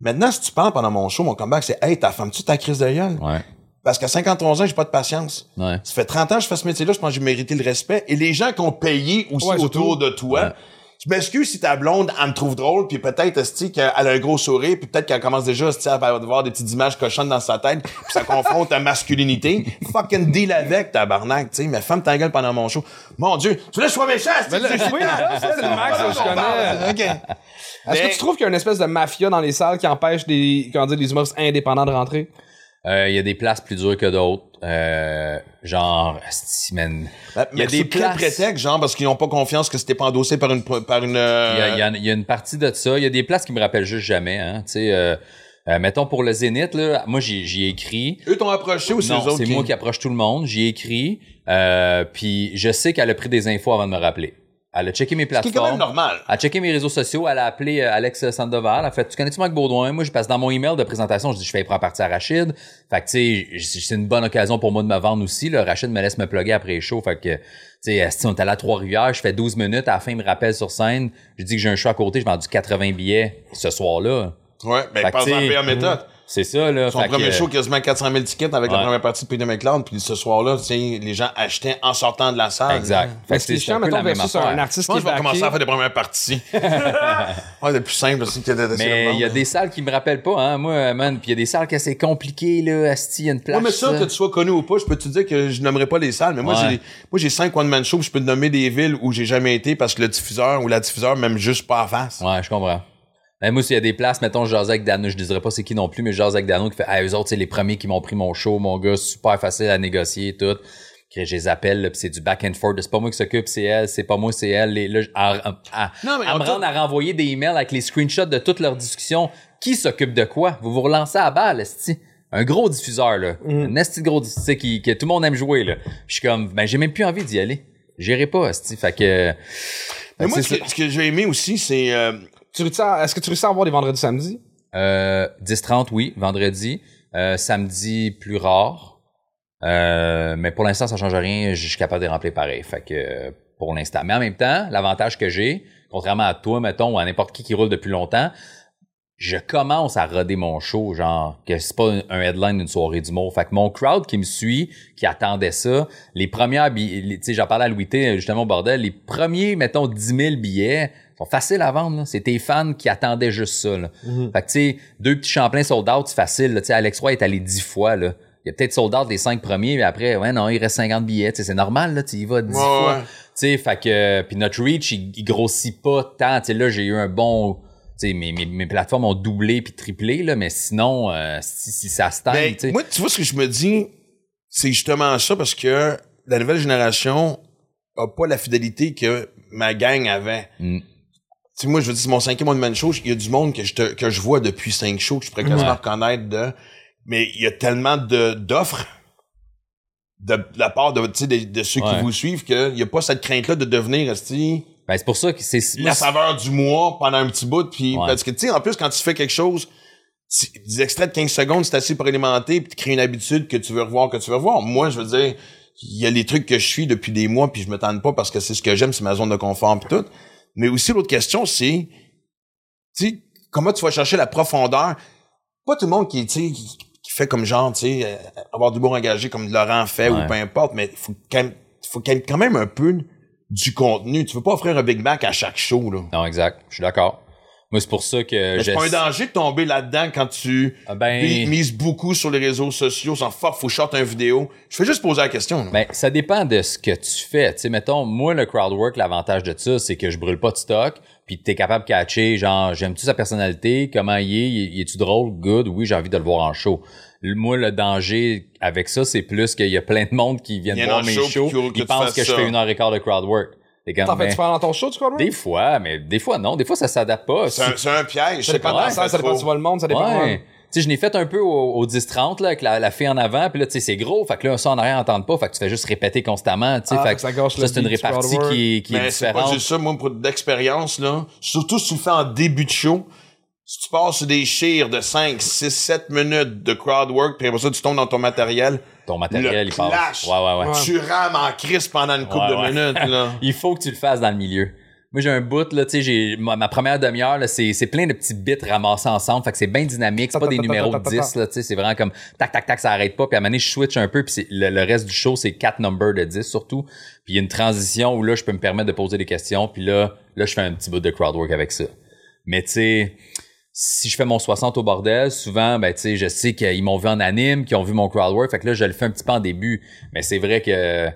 Maintenant, si tu parles pendant mon show, mon comeback, c'est « Hey, ta femme, tu ta crise de gueule? Ouais, Parce qu'à 53 ans, j'ai pas de patience. ouais. Ça fait 30 ans que je fais ce métier-là, je pense que j'ai mérité le respect. Et les gens qui ont payé aussi Ouais, autour de toi, Ouais. Je m'excuse si ta blonde, elle me trouve drôle, puis peut-être, esti, qu'elle a un gros sourire, puis peut-être qu'elle commence déjà, esti, à avoir des petites images cochonnes dans sa tête, puis ça confronte ta masculinité. Fucking deal avec, tabarnak, tu sais, mais ferme ta gueule pendant mon show. Mon Dieu, tu laisses choix méchant, esti, oui, c'est le Max que je connais. OK. Est-ce Mais- que tu trouves qu'il y a une espèce de mafia dans les salles qui empêche des, comment dire, des humoristes indépendants de rentrer? Euh, Il y a des places plus dures que d'autres. Euh, genre, man. Ben, Il y a des places- prétexte, genre, parce qu'ils n'ont pas confiance que c'était pas endossé par une, par une, euh, Il y, a, il y a- une partie de ça. Il y a des places qui me rappellent juste jamais. Hein. Tu sais, euh, euh, mettons pour le Zénith, là, moi j'y ai écrit. eux t'ont approché ou c'est eux autres c'est moi qui approche tout le monde. J'y ai écrit. Euh, puis je sais qu'elle a pris des infos avant de me rappeler. Elle a checké mes Ce qui est quand même plateformes. normal. Elle a checké mes réseaux sociaux, elle a appelé euh, Alex Sandoval, elle a fait Tu connais-tu Marc Baudouin? Moi, je passe dans mon email de présentation, je dis je fais prendre partie à Rachid. Fait que tu sais, c'est une bonne occasion pour moi de me vendre aussi. Là. Rachid me laisse me plugger après les shows. Fait que tu sais, esti, on est allé à Trois-Rivières, je fais 12 minutes, à la fin, il me rappelle sur scène, je dis que j'ai un show à côté, j'ai vendu 80 billets ce soir-là. Ouais, ben, pas en meilleure méthode. C'est ça, là. Son premier que, show, quasiment 400 000 tickets avec la première partie de Peter McLeod. Puis ce soir-là, tu sais, les gens achetaient en sortant de la salle. Exact. Fait c'est chiant, un peu mettons, même versus un Je artiste qui que je vais commencer à faire des premières parties. ouais, c'est plus simple aussi que de Mais il y a des salles qui me rappellent pas, hein, moi, man. Puis il y a des salles que c'est compliqué, là. Asti, il y a une place. Ouais, mais ça, que tu sois connu ou pas, je peux te dire que je nommerai pas les salles, mais moi, Ouais. j'ai, moi, j'ai cinq one-man shows, je peux te nommer des villes où j'ai jamais été parce que le diffuseur ou la diffuseur m'aime juste pas en face. Ouais, je comprends. Mais moi, s'il y a des places, mettons, je avec Dano, je dirais pas c'est qui non plus, mais je avec Dano qui fait, ah, eux autres, c'est les premiers qui m'ont pris mon show, mon gars, super facile à négocier, tout. Que je les appelle, pis c'est du back and forth. C'est pas moi qui s'occupe, c'est elle, c'est pas moi, c'est elle. Les, là, à, à- à- Non, mais à on me rendre à renvoyer des emails avec les screenshots de toutes leurs discussions. Qui s'occupe de quoi? Vous vous relancez à balle, esti. Un gros diffuseur, là. Un esti gros diffuseur qui, que tout le monde aime jouer, là. Je suis comme, ben, j'ai même plus envie d'y aller. J'irai pas, esti. Fait que, Mais fait moi, ce c'est que, ce que j'ai aimé aussi, c'est, euh, Tu Est-ce que tu réussis à avoir des vendredis samedis? Euh, 10-30, oui, vendredi. Euh, samedi, plus rare. Euh, mais pour l'instant, ça change rien. Je suis capable de remplir pareil. Fait que pour l'instant. Mais en même temps, l'avantage que j'ai, contrairement à toi, mettons, ou à n'importe qui qui roule depuis longtemps, je commence à roder mon show, genre que c'est pas un- headline d'une soirée d'humour. Fait que mon crowd qui me suit, qui attendait ça, les premières billets, tu sais, j'en parlais à Louis T, justement au bordel, les premiers, mettons, 10 000 billets sont faciles à vendre. là. C'est tes fans qui attendaient juste ça. Là. Fait que tu sais, deux petits Champlain sold out, c'est facile. là. Tu sais, Alex Roy est allé 10 fois. Là. Il y a peut-être sold out les cinq premiers, mais après, ouais, non, il reste 50 billets. Tu sais, c'est normal, là, tu y vas 10 Ouais, fois. ouais. Tu sais, fait que, puis notre reach, il, il grossit pas tant. Tu sais, là, j'ai eu un bon, tu sais, mes, mes, mes plateformes ont doublé puis triplé, là, mais sinon, euh, si, si ça stagne, Ben, tu sais. moi, tu vois ce que je me dis, c'est justement ça parce que la nouvelle génération a pas la fidélité que ma gang avait. Mm. Tu sais, moi, je veux dire, c'est mon cinquième one-man show. Il y a du monde que je, te- que je vois depuis cinq shows que je pourrais quasiment Ouais. reconnaître de. Mais il y a tellement de, d'offres de, de la part de, tu sais, de, de ceux qui vous suivent qu'il n'y a pas cette crainte-là de devenir, esti, Ben, c'est pour ça que c'est, la saveur du mois pendant un petit bout. Puis, Ouais. parce que, tu sais, en plus, quand tu fais quelque chose, des extraits de 15 secondes, c'est assez pour alimenter puis tu crées une habitude que tu veux revoir, que tu veux revoir. Moi, je veux dire, il y a les trucs que je suis depuis des mois puis je me tente pas parce que c'est ce que j'aime, c'est ma zone de confort puis tout. Mais aussi, l'autre question, c'est, tu sais, comment tu vas chercher la profondeur? Pas tout le monde qui, tu sais, qui, qui fait comme genre, tu sais, euh, avoir du bon engagé comme Laurent fait Ouais. ou peu importe, mais il faut quand même, faut quand même un peu du contenu. Tu veux pas offrir un Big Mac à chaque show, là. non, exact. Je suis d'accord. Moi, c'est pour ça que Mais c'est pas un danger de tomber là-dedans quand tu Ah, ben- mi- mises beaucoup sur les réseaux sociaux, sans fuck, faut short une vidéo. Je fais juste poser la question. là. Ben, ça dépend de ce que tu fais. Tu sais, mettons, moi, le crowd work, l'avantage de ça, c'est que je brûle pas de stock, puis t'es capable de catcher, genre, j'aime-tu sa personnalité, comment il est, il, il est-tu drôle, good, oui, j'ai envie de le voir en show. Le- Moi, le danger avec ça, c'est plus qu'il y a plein de monde qui viennent voir mes show, shows, ils pensent que je ça. fais une heure et quart de crowd work. T'en fais-tu dans ton show, tu crois, des fois, mais des fois non, des fois ça s'adapte pas. c'est un, piège. Ça dépend de salle, ça dépend où tu vois le monde, ça dépend. Ouais. Tu sais, je n'ai fait un peu au, au 10-30, là, avec la, la fille en avant, puis là, tu sais, c'est gros, fait que là, ça en arrière, n'entendent pas, fait que tu fais juste répéter constamment, tu sais, Ah, fait que ça c'est une du répartie qui, est- qui est Mais c'est pas différente. juste ça, moi, pour d'expérience, là. Surtout si tu le fais en début de show. Si tu passes sur des chires de 5, 6, 7 minutes de crowd work, puis après ça, tu tombes dans ton matériel. Ton matériel, le il passe. clash. Ouais, ouais, ouais. Ouais. Tu rames en crise pendant une couple de minutes, là. Il faut que tu le fasses dans le milieu. Moi, j'ai un bout, là, tu sais, ma, ma première demi-heure, là, c'est, c'est plein de petits bits ramassés ensemble. Fait que c'est bien dynamique. C'est pas des numéros de 10, là, tu sais. C'est vraiment comme tac, tac, tac, ça arrête pas. Puis à un moment donné, je switch un peu. Puis le reste du show, c'est quatre numbers de 10 surtout. Puis il y a une transition où là, je peux me permettre de poser des questions. Puis là, là, je fais un petit bout de crowd work avec ça. Mais tu sais, si je fais mon 60 au bordel, souvent, ben, tu sais, je sais qu'ils m'ont vu en anime, qu'ils ont vu mon crowd work. Fait que là, je le fais un petit peu en début. Mais c'est vrai que, ouais,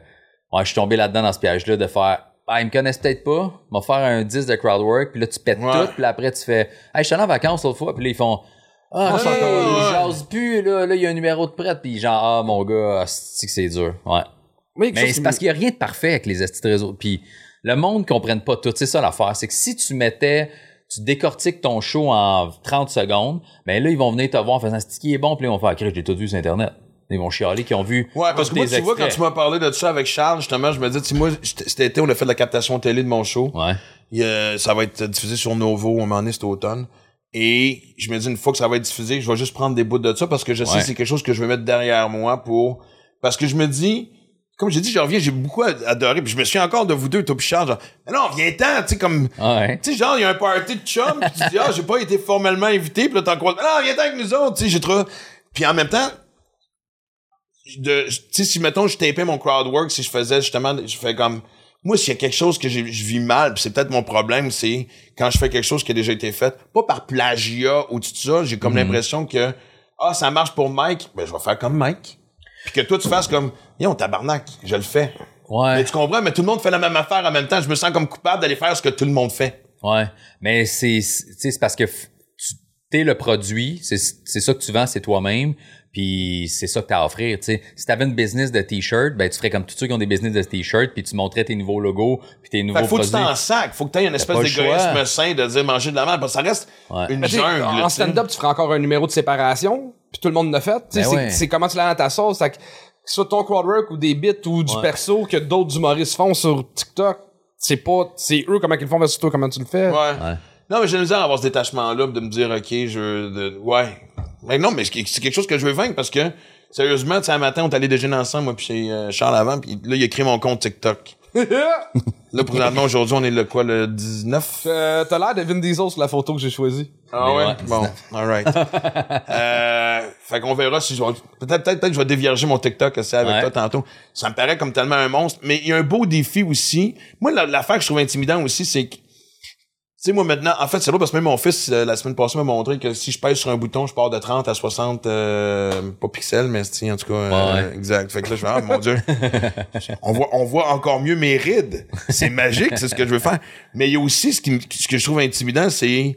je suis tombé là-dedans dans ce piège-là de faire, ah, ils me connaissent peut-être pas, vont faire un 10 de crowd work, puis là, tu pètes Ouais. tout, puis là, après, tu fais, hey, je suis allé en vacances l'autre fois, puis là, ils font, ah, Ouais, là, ouais. plus, là, là, il y a un numéro de prête, puis genre, ah, mon gars, c'est que c'est dur. Ouais. Oui, Mais c'est parce qu'il y a rien de parfait avec les estis de réseau. Puis le monde ne comprenne pas tout. C'est ça l'affaire. C'est que si tu mettais, tu décortiques ton show en 30 secondes, ben là, ils vont venir te voir en faisant ce qui est bon, puis là, ils vont faire, Chris, j'ai tout vu sur Internet. Ils vont chialer qu'ils ont vu. Ouais, parce que moi, tu vois, quand tu m'as parlé de ça avec Charles, justement, je me dis, tu sais, moi, cet été, on a fait de la captation télé de mon show. Ouais. Euh, ça va être diffusé sur Novo, on m'en est cet automne. Et je me dis, une fois que ça va être diffusé, je vais juste prendre des bouts de ça parce que je sais Ouais. que c'est quelque chose que je vais mettre derrière moi pour... Parce que je me dis, comme j'ai dit, je reviens, j'ai beaucoup adoré. Puis je me suis encore de vous deux, toi puis Charles, genre, mais non, viens-t'en, tu sais, comme... Ouais. Tu sais, genre, il y a un party de chum, pis tu dis, ah, j'ai pas été formellement invité, pis là, t'en crois, non, viens avec nous autres, tu sais, j'ai trop. Puis en même temps, de, tu sais, si, mettons, je tapais mon crowd work, si je faisais justement, je fais comme, moi, s'il y a quelque chose que je vis mal, pis c'est peut-être mon problème, c'est quand je fais quelque chose qui a déjà été fait, pas par plagiat ou tout ça, j'ai comme l'impression que, ah, ça marche pour Mike, ben, je vais faire comme Mike. Puis que toi, tu fasses comme, on tabarnak, je le fais. Mais Ouais. tu comprends, mais tout le monde fait la même affaire en même temps. Je me sens comme coupable d'aller faire ce que tout le monde fait. Ouais. Mais c'est, c'est tu sais, c'est parce que tu t'es le produit, c'est, c'est ça que tu vends, c'est toi-même. Puis c'est ça que t'as à offrir, tu sais. Si t'avais une business de t-shirt, ben tu ferais comme tous ceux qui ont des business de t-shirt, puis tu montrais tes nouveaux logos, puis tes Fait nouveaux que faut que tu produits. t'en sacs. Faut que t'aies une espèce d'égoïsme sain de dire manger de la merde. Parce que ça reste Ouais. une tu sais, jungle. en tu stand-up, tu ferais encore un numéro de séparation, puis tout le monde l'a fait. Tu sais, Ben c'est- ouais. comment tu l'as dans ta sauce. Fait que, que ce soit ton crowdwork ou des bits ou du Ouais. perso que d'autres humoristes font sur TikTok, c'est pas, c'est eux comment ils le font versus toi comment tu le fais. Ouais. Ouais. Non, mais j'ai misère à avoir ce détachement-là, de me dire, OK, je. De, ouais. Mais non, mais c'est quelque chose que je veux vaincre parce que, sérieusement, tu sais, un matin, on est allé déjeuner ensemble, moi, puis chez euh, Charles avant, puis là, il a créé mon compte TikTok. Là, présentement, aujourd'hui, on est le quoi, le 19? Euh, T'as l'air de Vin Diesel sur la photo que j'ai choisie. Ah ouais? ouais, Bon, alright. euh, fait qu'on verra si je vais... Peut-être, peut-être, peut-être que je vais dévierger mon TikTok aussi avec Ouais. toi tantôt. Ça me paraît comme tellement un monstre. Mais il y a un beau défi aussi. Moi, la- l'affaire que je trouve intimidant aussi, c'est que... Tu sais, moi, maintenant... En fait, c'est drôle parce que même mon fils, euh, la semaine passée, m'a montré que si je pèse sur un bouton, je pars de 30 à 60... Euh, pas pixels, mais en tout cas... euh, Ouais. Exact. Fait que là, je vais... Ah, mon Dieu. on voit, on voit encore mieux mes rides. C'est magique, c'est ce que je veux faire. Mais il y a aussi ce, qui, ce que je trouve intimidant, c'est... Tu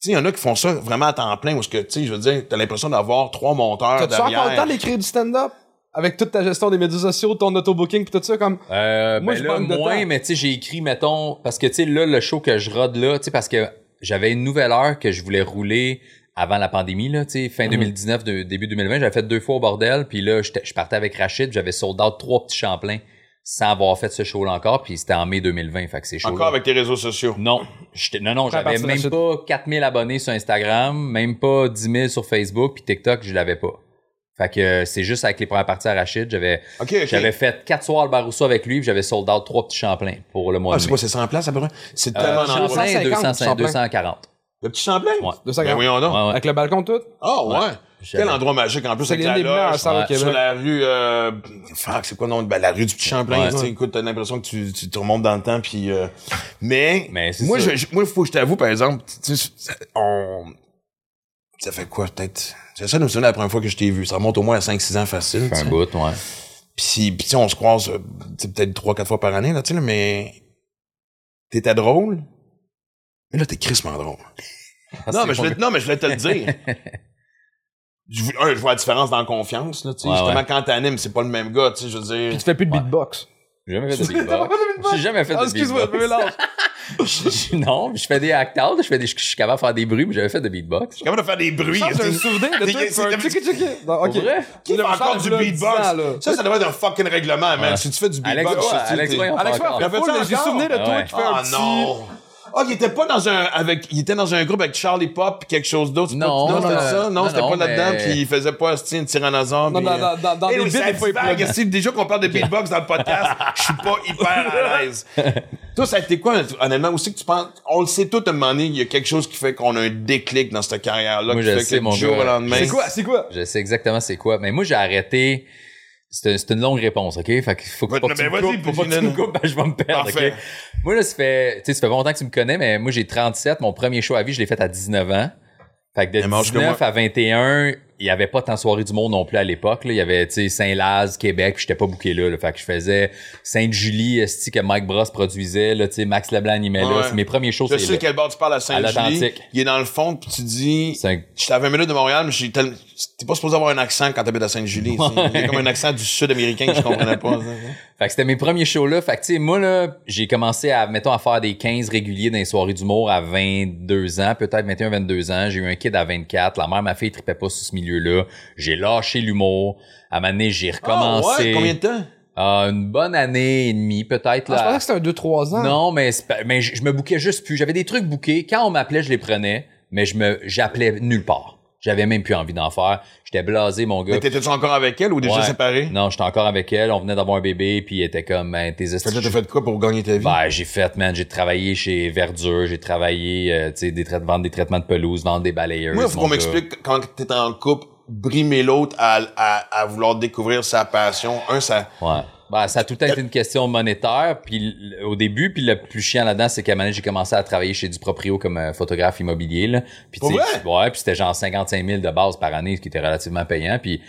sais, il y en a qui font ça vraiment à temps plein, où ce que, tu sais, je veux dire, t'as l'impression d'avoir trois monteurs T'as-tu encore le temps d'écrire du stand-up? Avec toute ta gestion des médias sociaux, ton autobooking pis tout ça, comme... Euh, Moi, ben je là, manque de moins, temps. mais tu sais, j'ai écrit, mettons, parce que tu sais, là, le show que je rode là, tu sais, parce que j'avais une nouvelle heure que je voulais rouler avant la pandémie, là, tu sais, Mhm. fin 2019, de- début 2020, j'avais fait deux fois au bordel, puis là, je partais avec Rachid, j'avais sold out trois petits Champlains sans avoir fait ce show-là encore, puis c'était en mai 2020, fait que c'est chaud. Encore avec tes réseaux sociaux? Non, j'étais- non, non, j'avais même pas 4000 abonnés sur Instagram, même pas 10 000 sur Facebook, puis TikTok, je l'avais pas. Fait que euh, c'est juste avec les premières parties à Rachid, j'avais j'avais fait quatre soirs le Baroussa avec lui, puis j'avais sold out trois petits Champlains pour le mois Ah, de c'est mai. quoi, c'est 100 places à peu près? C'est Euh, tellement d'endroits. Champlain, 250, 200, Champlain. 240. Le petit Champlain? Ouais. De ça, Ben voyons donc. Ouais, ouais. Avec le balcon tout? Ah, ouais. J'avais- Quel endroit magique, en plus, C'est avec la loge. ouais. Sur la rue, euh, fuck, c'est quoi le nom? Ben, la rue du Petit Champlain, Ouais. tu sais, écoute, t'as l'impression que tu, tu te remontes dans le temps, puis euh, mais, Mais c'est moi, ça. je, moi, faut que je t'avoue, par exemple, tu sais, ça- on, ça fait quoi, peut-être, j'essaie de me souvenir la première fois que je t'ai vu, ça remonte au moins à 5-6 ans facile, Fait un bout, ouais. Puis, puis tu sais, on se croise, euh, tu sais, peut-être 3-4 fois par année, là, tu sais, là, mais t'étais drôle, mais là, t'es crissement drôle. Non, mais je voulais, non, mais je voulais te le dire. Je, un, je vois la différence dans la confiance, là, tu sais. Ouais, justement, ouais. quand t'animes, c'est pas le même gars, tu sais, je veux dire. Pis tu fais plus de beatbox. J'ai jamais fait de beatbox. J'ai jamais fait Ah, de excuse-moi, beatbox. mélange. Je- non, je fais des act-out, je fais des, je suis capable de faire des bruits, mais j'avais fait de beatbox. Je suis capable de faire des bruits. Ça, j'ai un souvenir de C'est- toi ok. Qui fait encore du beatbox? 10 ans, là? Ça, ça devrait être un fucking règlement, man. Si tu fais du Alex, beatbox, Alex. Alex, Fais-tu j'ai souvenir de Ah toi qui fait un Ah petit... non! Ah, il était pas dans un avec il était dans un groupe avec Charlie Pop pis quelque chose d'autre. Non, non, c'était non, ça. Non, non, c'était non, pas là-dedans mais- puis il faisait pas un tyrannosaure. Non, dans, euh, dans, dans, dans les. Esti, Déjà qu'on parle de beatbox dans le podcast, je suis pas hyper à l'aise. Toi, ça a été quoi, honnêtement, aussi que tu penses, on le sait tout à un moment donné, il y a quelque chose qui fait qu'on a un déclic dans cette carrière-là, Moi, qui je fait sais, que mon du jour gars. au lendemain. C'est quoi? C'est quoi? Je sais exactement c'est quoi. Mais moi, j'ai arrêté. C'est c'est une longue réponse, OK? Fait qu'il faut Ouais, pas que tu coupes, faut pas que tu me coupes, ben, je vais me perdre, Parfait. OK? Moi, là, ça fait, tu sais, ça fait longtemps que tu me connais, mais moi, j'ai 37. Mon premier show à vie, je l'ai fait à 19 ans. Fait que de Mais mange que 19 moi. à 21, il y avait pas tant de soirée du monde non plus à l'époque. là. Il y avait, tu sais, Saint-Laz, Québec, puis j'étais pas booké là, là. Fait que je faisais Sainte-Julie, esti que Mike Bros produisait, là, tu sais, Max Leblanc animait là. Ouais. C'est mes premiers shows, Je c'est sais là. quel bord tu parles à Saint-Julie. l'Atlantique. Il est dans le fond, puis tu dis, un- j'étais à 20 minutes de Montréal, mais j'ai tel- t'es pas supposé avoir un accent quand t'habites à Sainte-Julie. c'est- Il y a comme un accent du sud-américain que je comprenais pas. ça. Fait que c'était mes premiers shows là. Fait que tu sais, moi là, j'ai commencé à mettons à faire des 15 réguliers dans les soirées d'humour à 22 ans, peut-être 21 22 ans. J'ai eu un kid à 24. La mère ma fille tripait pas sur ce milieu-là. J'ai lâché l'humour. À un moment donné, j'ai Ah, recommencé. ouais, combien de temps? Ah, une bonne année et demie peut-être Ah, je là. pensais que c'était un 2-3 ans. non, mais c'est pas- mais je je me bouquais juste plus. J'avais des trucs bouqués. Quand on m'appelait, je les prenais, mais je me j'appelais nulle part. J'avais même plus envie d'en faire. J'étais blasé mon gars. Mais t'étais-tu encore avec elle ou déjà Ouais. séparé? Non, j'étais encore avec elle. On venait d'avoir un bébé, puis elle était comme, ben, tes Fait que t'as fait quoi pour gagner ta vie? Ben, j'ai fait, man, j'ai travaillé chez Verdure, j'ai travaillé, euh, tu sais, des traitements, des traitements de pelouse, vendre des balayeurs. Moi, faut qu'on m'explique quand t'es en couple, brimer l'autre à, à, à vouloir découvrir sa passion. Un, ça. Ouais. Ben, ça a tout le temps été une question monétaire, puis au début, puis le plus chiant là-dedans, c'est qu'à un moment j'ai commencé à travailler chez du proprio comme euh, photographe immobilier, là. Puis, tu sais, ouais, puis c'était genre 55 000 de base par année, ce qui était relativement payant, puis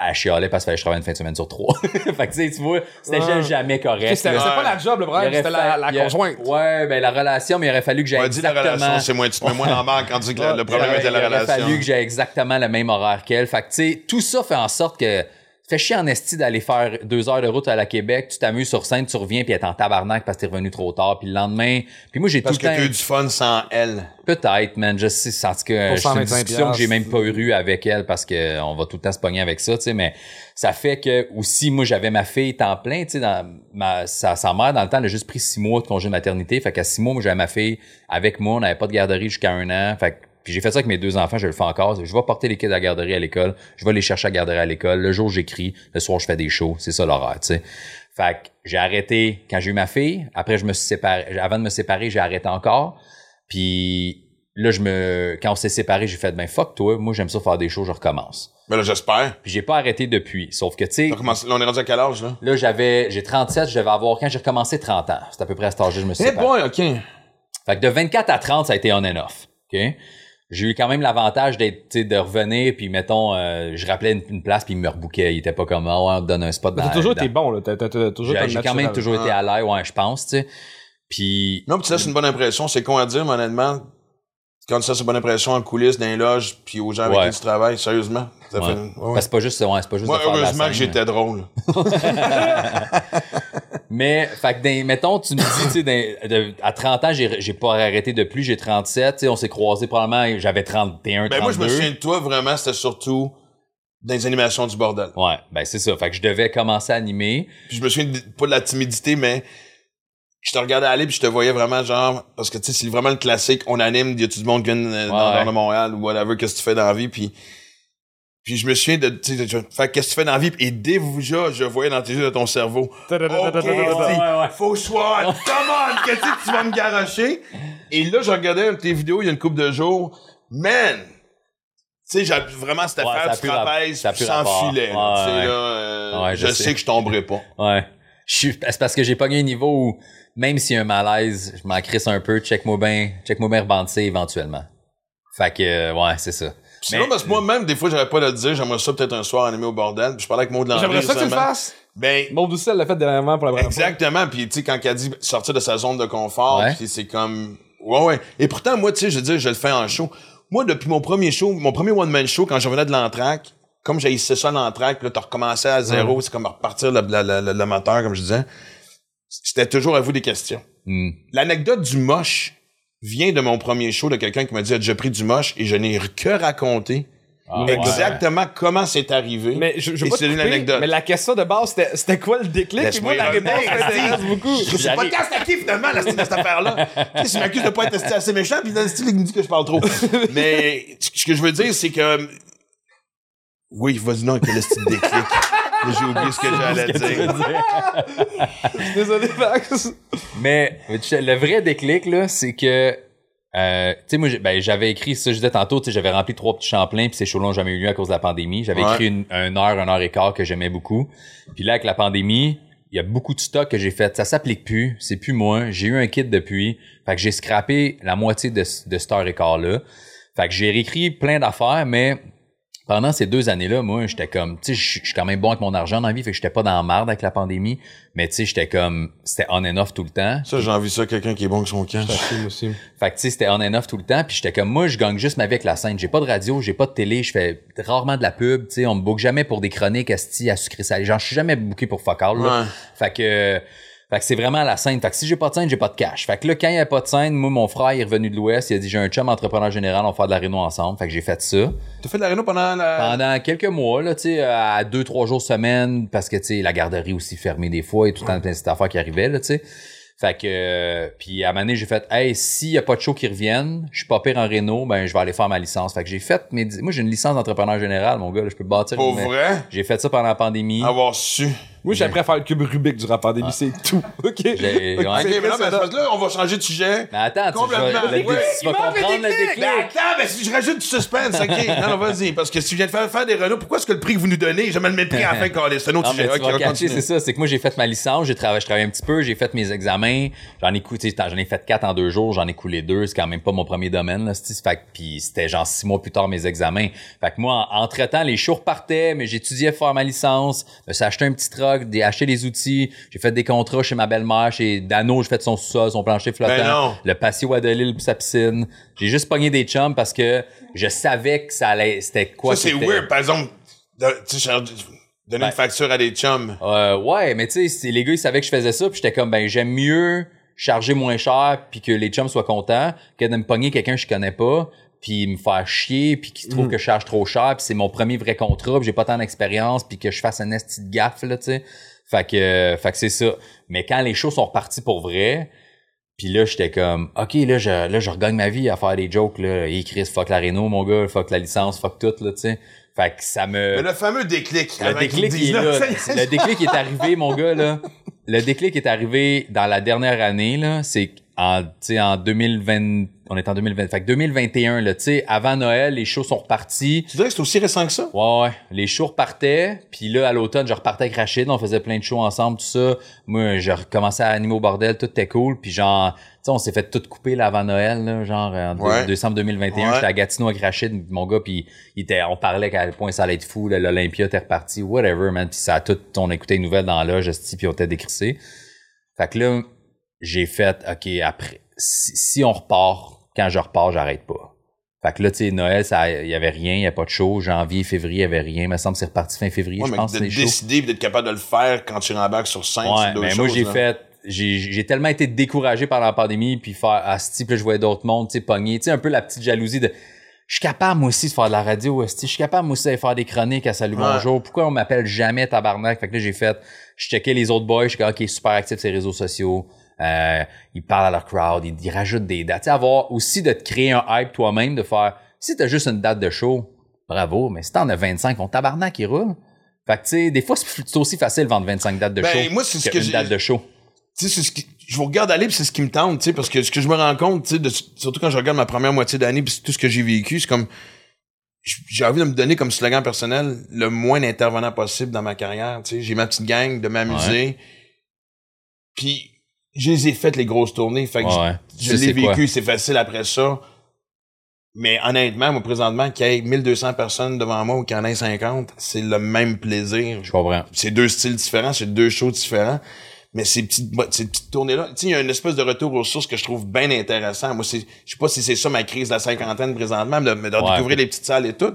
elle chialait parce que je travaille une fin de semaine sur trois. fait que, tu sais, tu vois, c'était Ouais. jamais correct. C'était pas la job, le problème, c'était la, conjointe. Ouais, ben la relation, mais il aurait fallu que j'aille dit la exactement... relation, c'est moins, tu te mets moins dans la marque quand tu dis que le, problème était la il aurait relation. fallu que j'ai exactement le même horaire qu'elle. Fait que, tu sais, tout ça fait en sorte que ça fait chier en esti d'aller faire deux heures de route à la Québec, tu t'amuses sur scène, tu reviens puis elle est en tabarnak parce que t'es revenu trop tard. Puis le lendemain, puis moi j'ai tout Parce le que temps... t'as eu du fun sans elle. Peut-être, man, je sais, en tout cas, Pour c'est une 125 discussion que j'ai même pas eu avec elle parce que on va tout le temps se pogner avec ça, tu sais, mais ça fait que aussi, moi, j'avais ma fille temps plein, tu sais, dans ma, sa, sa mère, dans le temps, elle a juste pris six mois de congé de maternité, fait qu'à six mois, moi, j'avais ma fille avec moi, on n'avait pas de garderie jusqu'à un an, fait que puis j'ai fait ça avec mes deux enfants, je le fais encore. Je vais porter les kids à la garderie à l'école. Je vais les chercher à la garderie à l'école. Le jour, j'écris. Le soir, je fais des shows. C'est ça l'horaire, tu sais. Fait que j'ai arrêté quand j'ai eu ma fille. Après, je me suis séparé. Avant de me séparer, j'ai arrêté encore. Puis là, je me, quand on s'est séparés, j'ai fait, ben fuck toi. Moi, j'aime ça faire des shows, je recommence. Mais là, j'espère. Puis j'ai pas arrêté depuis. Sauf que, tu sais, Là, on est rendu à quel âge, là? là, j'avais, j'ai 37, je devais avoir, quand j'ai recommencé 30 ans. C'est à peu près à cet âge-là que je me suis Eh séparé. boy, OK. Fait que de 24 à 30, ça a été on and off. OK? J'ai eu quand même l'avantage d'être, tu sais, de revenir, puis mettons, euh, je rappelais une, une place, puis il me rebouquait. Il était pas comme, ah ouais, on te donne un spot dans t'as toujours dans- été bon, là. T'as toujours J'ai quand même toujours été à l'air, ouais, je pense, tu sais. Puis, Non, puis tu laisses une bonne impression. C'est con à dire, mais honnêtement, quand tu laisses une bonne impression en coulisses, dans les loges, puis aux gens avec Ouais. qui tu travailles, sérieusement. Ça ouais. fait... ouais, ouais. Ben, c'est pas juste, ouais, c'est pas juste Moi, de faire de la heureusement que j'étais drôle. Mais, fait que, dans- mettons, tu me dis, tu sais, de- à 30 ans, j'ai j'ai pas arrêté depuis, j'ai 37, tu sais, on s'est croisés probablement, j'avais 31, 32. Ben, moi, je me souviens de toi, vraiment, c'était surtout dans les animations du bordel. Ouais, ben c'est ça. Fait que je devais commencer à animer. Puis je me souviens de- pas de la timidité, mais je te regardais aller puis je te voyais vraiment genre parce que tu sais c'est vraiment le classique on anime y a tout du monde qui vient euh, dans, Ouais. dans Montréal ou whatever qu'est-ce que tu fais dans la vie puis puis je me souviens de tu sais de- fait qu'est-ce que tu fais dans la vie et déjà je voyais dans tes yeux de ton cerveau OK ouais. faut sois come on qu'est-ce que tu vas me garocher et là je regardais tes vidéos il y a une couple de jours man tu sais, j'ai vraiment, c'était Ouais, ça faire a du trapèze sans filet. je, sais. que je tomberai pas. Ouais. C'est parce que j'ai pogné un niveau où, même s'il y a un malaise, je m'en crisse un peu, check-moi bien, check-moi bien éventuellement. Fait que, ouais, c'est ça. Sinon, parce que moi-même, des fois, j'aurais pas le dire, j'aimerais ça peut-être un soir animé au bordel. Puis je parlais avec Maud Landry. J'aimerais ça que tu le fasses. Ben, Maud Doucet l'a fait dernièrement pour la première fois. exactement. Puis, tu sais, quand elle dit sortir de sa zone de confort, Ouais. puis c'est comme, ouais, ouais. Et pourtant, moi, tu sais, je veux dire, je le fais en show. Moi, depuis mon premier show, mon premier one-man show, quand je revenais de l'entraque, comme j'ai essayé ça l'entraque, là, t'as recommencé à zéro, c'est comme repartir le, le, le, le moteur, comme je disais. C'était toujours à vous des questions. Hmm. L'anecdote du moche vient de mon premier show de quelqu'un qui m'a dit, j'ai pris du moche? Et je n'ai que raconté. Ah, ouais. exactement comment c'est arrivé. Mais je, je c'est une anecdote. Mais la question de base, c'était, c'était quoi le déclic? Et moi, la réponse m'intéresse beaucoup. Je pas podcast à qui finalement, la style de cette affaire-là. Tu sais, si m'accuse de pas être assez méchant, puis le style il me dit que je parle trop. Mais ce que je veux dire, c'est que. Oui, vas-y non, quel style de déclic. J'ai oublié ce que j'allais dire. Désolé, Max. Mais le vrai déclic, là, c'est que, euh, tu sais, moi, j'ai- ben, j'avais écrit ça, je disais tantôt, tu sais, j'avais rempli trois petits champlains, puis ces shows-là n'ont jamais eu lieu à cause de la pandémie. J'avais Ouais. écrit une, une heure, une heure et quart que j'aimais beaucoup. Puis là, avec la pandémie, il y a beaucoup de stock que j'ai fait. Ça s'applique plus, c'est plus moi. J'ai eu un kit depuis. Fait que j'ai scrappé la moitié de, de cette heure et quart-là. Fait que j'ai réécrit plein d'affaires, mais pendant ces deux années-là, moi, j'étais comme, tu sais, je suis quand même bon avec mon argent dans la vie, fait que j'étais pas dans la merde avec la pandémie, mais tu sais, j'étais comme, c'était on and off tout le temps. Ça, j'ai envie ça, quelqu'un qui est bon avec son camp. aussi. Fait que tu sais, c'était on and off tout le temps, puis j'étais comme, moi, je gagne juste ma vie avec la scène. J'ai pas de radio, j'ai pas de télé, je fais rarement de la pub, tu sais, on me book jamais pour des chroniques asti à sucrer salé. Genre, je suis jamais booké pour fuck all, là. Ouais. Fait que, fait que c'est vraiment la scène. Fait que si j'ai pas de scène, j'ai pas de cash. Fait que là, quand il y a pas de scène, moi, mon frère il est revenu de l'Ouest, il a dit, j'ai un chum entrepreneur général, on va faire de la réno ensemble. Fait que j'ai fait ça. T'as fait de la réno pendant la. Pendant quelques mois, là, tu sais, à deux, trois jours semaine, parce que, tu sais, la garderie aussi fermée des fois et tout le temps plein de affaires qui arrivaient, là, tu sais. Fait que, euh, puis à un moment donné, j'ai fait, hey, s'il y a pas de show qui reviennent, je suis pas pire en réno, ben, je vais aller faire ma licence. Fait que j'ai fait, mes, moi, j'ai une licence d'entrepreneur général, mon gars, là, je peux bâtir. Pour vrai, J'ai fait ça pendant la pandémie. avoir su. Moi, j'ai appris à faire le cube Rubik durant la pandémie, c'est tout. OK? J'ai- ouais. Ok, mais là, mais c'est parce que là, on va changer de sujet. Mais attends, tu, je vais- Complètement. le- Ouais. tu vas comprendre le déclic. Ben attends, ben si je rajoute du suspense, ok. Non, non, vas-y. Parce que si je viens de faire, faire des Renault, pourquoi est-ce que le prix que vous nous donnez, jamais le même prix à la fin, Carlis? C'est un autre Non, mais sujet. tu Ok, vas on catcher, continue. c'est ça. C'est que moi, j'ai fait ma licence, j'ai travaillé, je travaillais un petit peu, j'ai fait mes examens, j'en ai coûté, j'en ai fait quatre en deux jours, j'en ai coulé deux, c'est quand même pas mon premier domaine, là, c'est- fait que, puis c'était genre six mois plus tard mes examens. Fait que moi, en- entre-temps, les jours partaient, mais j'étudiais faire ma licence, je me suis acheté un petit truck, des, acheté des outils, j'ai fait des contrats chez ma belle-mère, chez Dano, j'ai fait son sous-sol, son plancher flottant, Ben le patio à sa piscine. J'ai juste pogné des chums parce que je savais que ça allait, c'était quoi Ça, c'est weird. Par exemple, de- tu sais, donner Ben. une facture à des chums. Euh, ouais, mais tu sais, les gars, ils savaient que je faisais ça, puis j'étais comme, ben, j'aime mieux charger moins cher, puis que les chums soient contents, que de me pogner quelqu'un que je connais pas, puis me faire chier, puis qu'il trouve que je charge trop cher, puis c'est mon premier vrai contrat, puis j'ai pas tant d'expérience, puis que je fasse un esti de gaffe, là, tu sais. Fait que, euh, fait que c'est ça. Mais quand les shows sont repartis pour vrai, puis là, j'étais comme, OK, là, je, là, je regagne ma vie à faire des jokes, là. Hey, Chris, fuck la Renault, mon gars, fuck la licence, fuck tout, là, tu sais. Fait que ça me... Mais le fameux déclic. Le qu'ils déclic, il est là. Le déclic est arrivé, mon gars, là. Le déclic est arrivé dans la dernière année, là. C'est en, tu sais, en 2020, on est en 2020. Fait que 2021, là, tu sais, avant Noël, les shows sont repartis. Tu dirais que c'est aussi récent que ça? Ouais, ouais. Les shows repartaient. Puis là, à l'automne, je repartais avec Rachid. On faisait plein de shows ensemble, tout ça. Moi, je recommençais à animer au bordel. Tout était cool. Puis genre, tu sais, on s'est fait tout couper là, avant Noël, là, genre en Ouais. décembre 2021. Ouais. J'étais à Gatineau avec Rachid, mon gars. Puis il était, on parlait qu'à quel point ça allait être fou. L'Olympia était reparti. Whatever, man. Puis ça a tout... On écoutait les nouvelles dans l'âge, puis on était décrissé. Fait que là, j'ai fait, OK, après, si, si on repart, quand je repars, j'arrête pas. Fait que là, tu sais, Noël, ça, il y avait rien, il y a pas de show. Janvier, février, il y avait rien. Il me semble que c'est reparti fin février, Ouais, je mais pense, de décider et d'être capable de le faire quand tu rembarques sur scène, Ouais, mais moi, choses, j'ai là. fait, j'ai, j'ai tellement été découragé par la pandémie, puis faire, ah, ce type, là, je voyais d'autres mondes, tu sais, pogner, tu sais, un peu la petite jalousie de, je suis capable, moi aussi, de faire de la radio, je suis capable, moi aussi, d'aller faire des chroniques à Salut Ouais. Bonjour. Pourquoi on m'appelle jamais tabarnak? Fait que là, j'ai fait, je checkais les autres boys, je suis ok, super actif sur les réseaux sociaux. Euh, ils parlent à leur crowd, ils, ils rajoutent des dates. Tu avoir aussi de te créer un hype toi-même, de faire, si t'as juste une date de show, bravo, mais si t'en as 25, ton tabarnak, il roule. Fait que, tu sais, des fois, c'est aussi facile de vendre 25 dates de Ben, show moi, c'est ce que une date de show. tu sais, c'est ce qui, je vous regarde aller, c'est ce qui me tente, tu sais, parce que ce que je me rends compte, tu sais, surtout quand je regarde ma première moitié d'année, puis tout ce que j'ai vécu, c'est comme, j'ai envie de me donner comme slogan personnel le moins d'intervenants possible dans ma carrière, tu sais, j'ai ma petite gang, de m'amuser, puis je les ai faites les grosses tournées, fait que Ouais. je, sais l'ai vécu, c'est facile après ça. Mais honnêtement, moi, présentement, qu'il y ait 1200 personnes devant moi ou qu'il y en ait 50, c'est le même plaisir Je comprends. c'est deux styles différents, c'est deux shows différents. Mais ces petites, ces petites tournées-là, tu sais, il y a une espèce de retour aux sources que je trouve bien intéressant. Moi, c'est, je sais pas si c'est ça ma crise de la cinquantaine présentement, mais de, mais de Ouais. découvrir les petites salles et tout.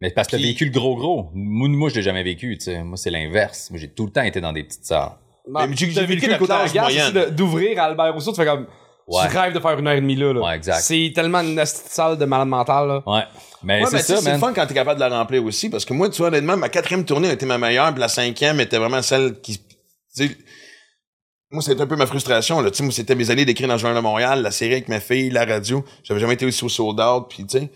Mais parce que t'as vécu le gros gros. Moi, moi je l'ai jamais vécu, tu sais. Moi, c'est l'inverse. Moi, j'ai tout le temps été dans des petites salles. Non, Mais t'as j'ai vécu aussi de- d'ouvrir à Albert Rousseau, tu fais comme, Ouais. Tu rêves de faire une heure et demie là. là. Ouais, exact. C'est tellement une salle de malade mental. Là. Ouais. Mais Ouais, c'est ça, c'est fun quand t'es capable de la remplir aussi, parce que moi, tu vois, honnêtement, ma quatrième tournée a été ma meilleure, puis la cinquième était vraiment celle qui, moi, c'était un peu ma frustration, là. Tu sais, moi, c'était mes années d'écrire dans le Journal de Montréal, la série avec ma fille, la radio. J'avais jamais été aussi au sold out, puis tu sais,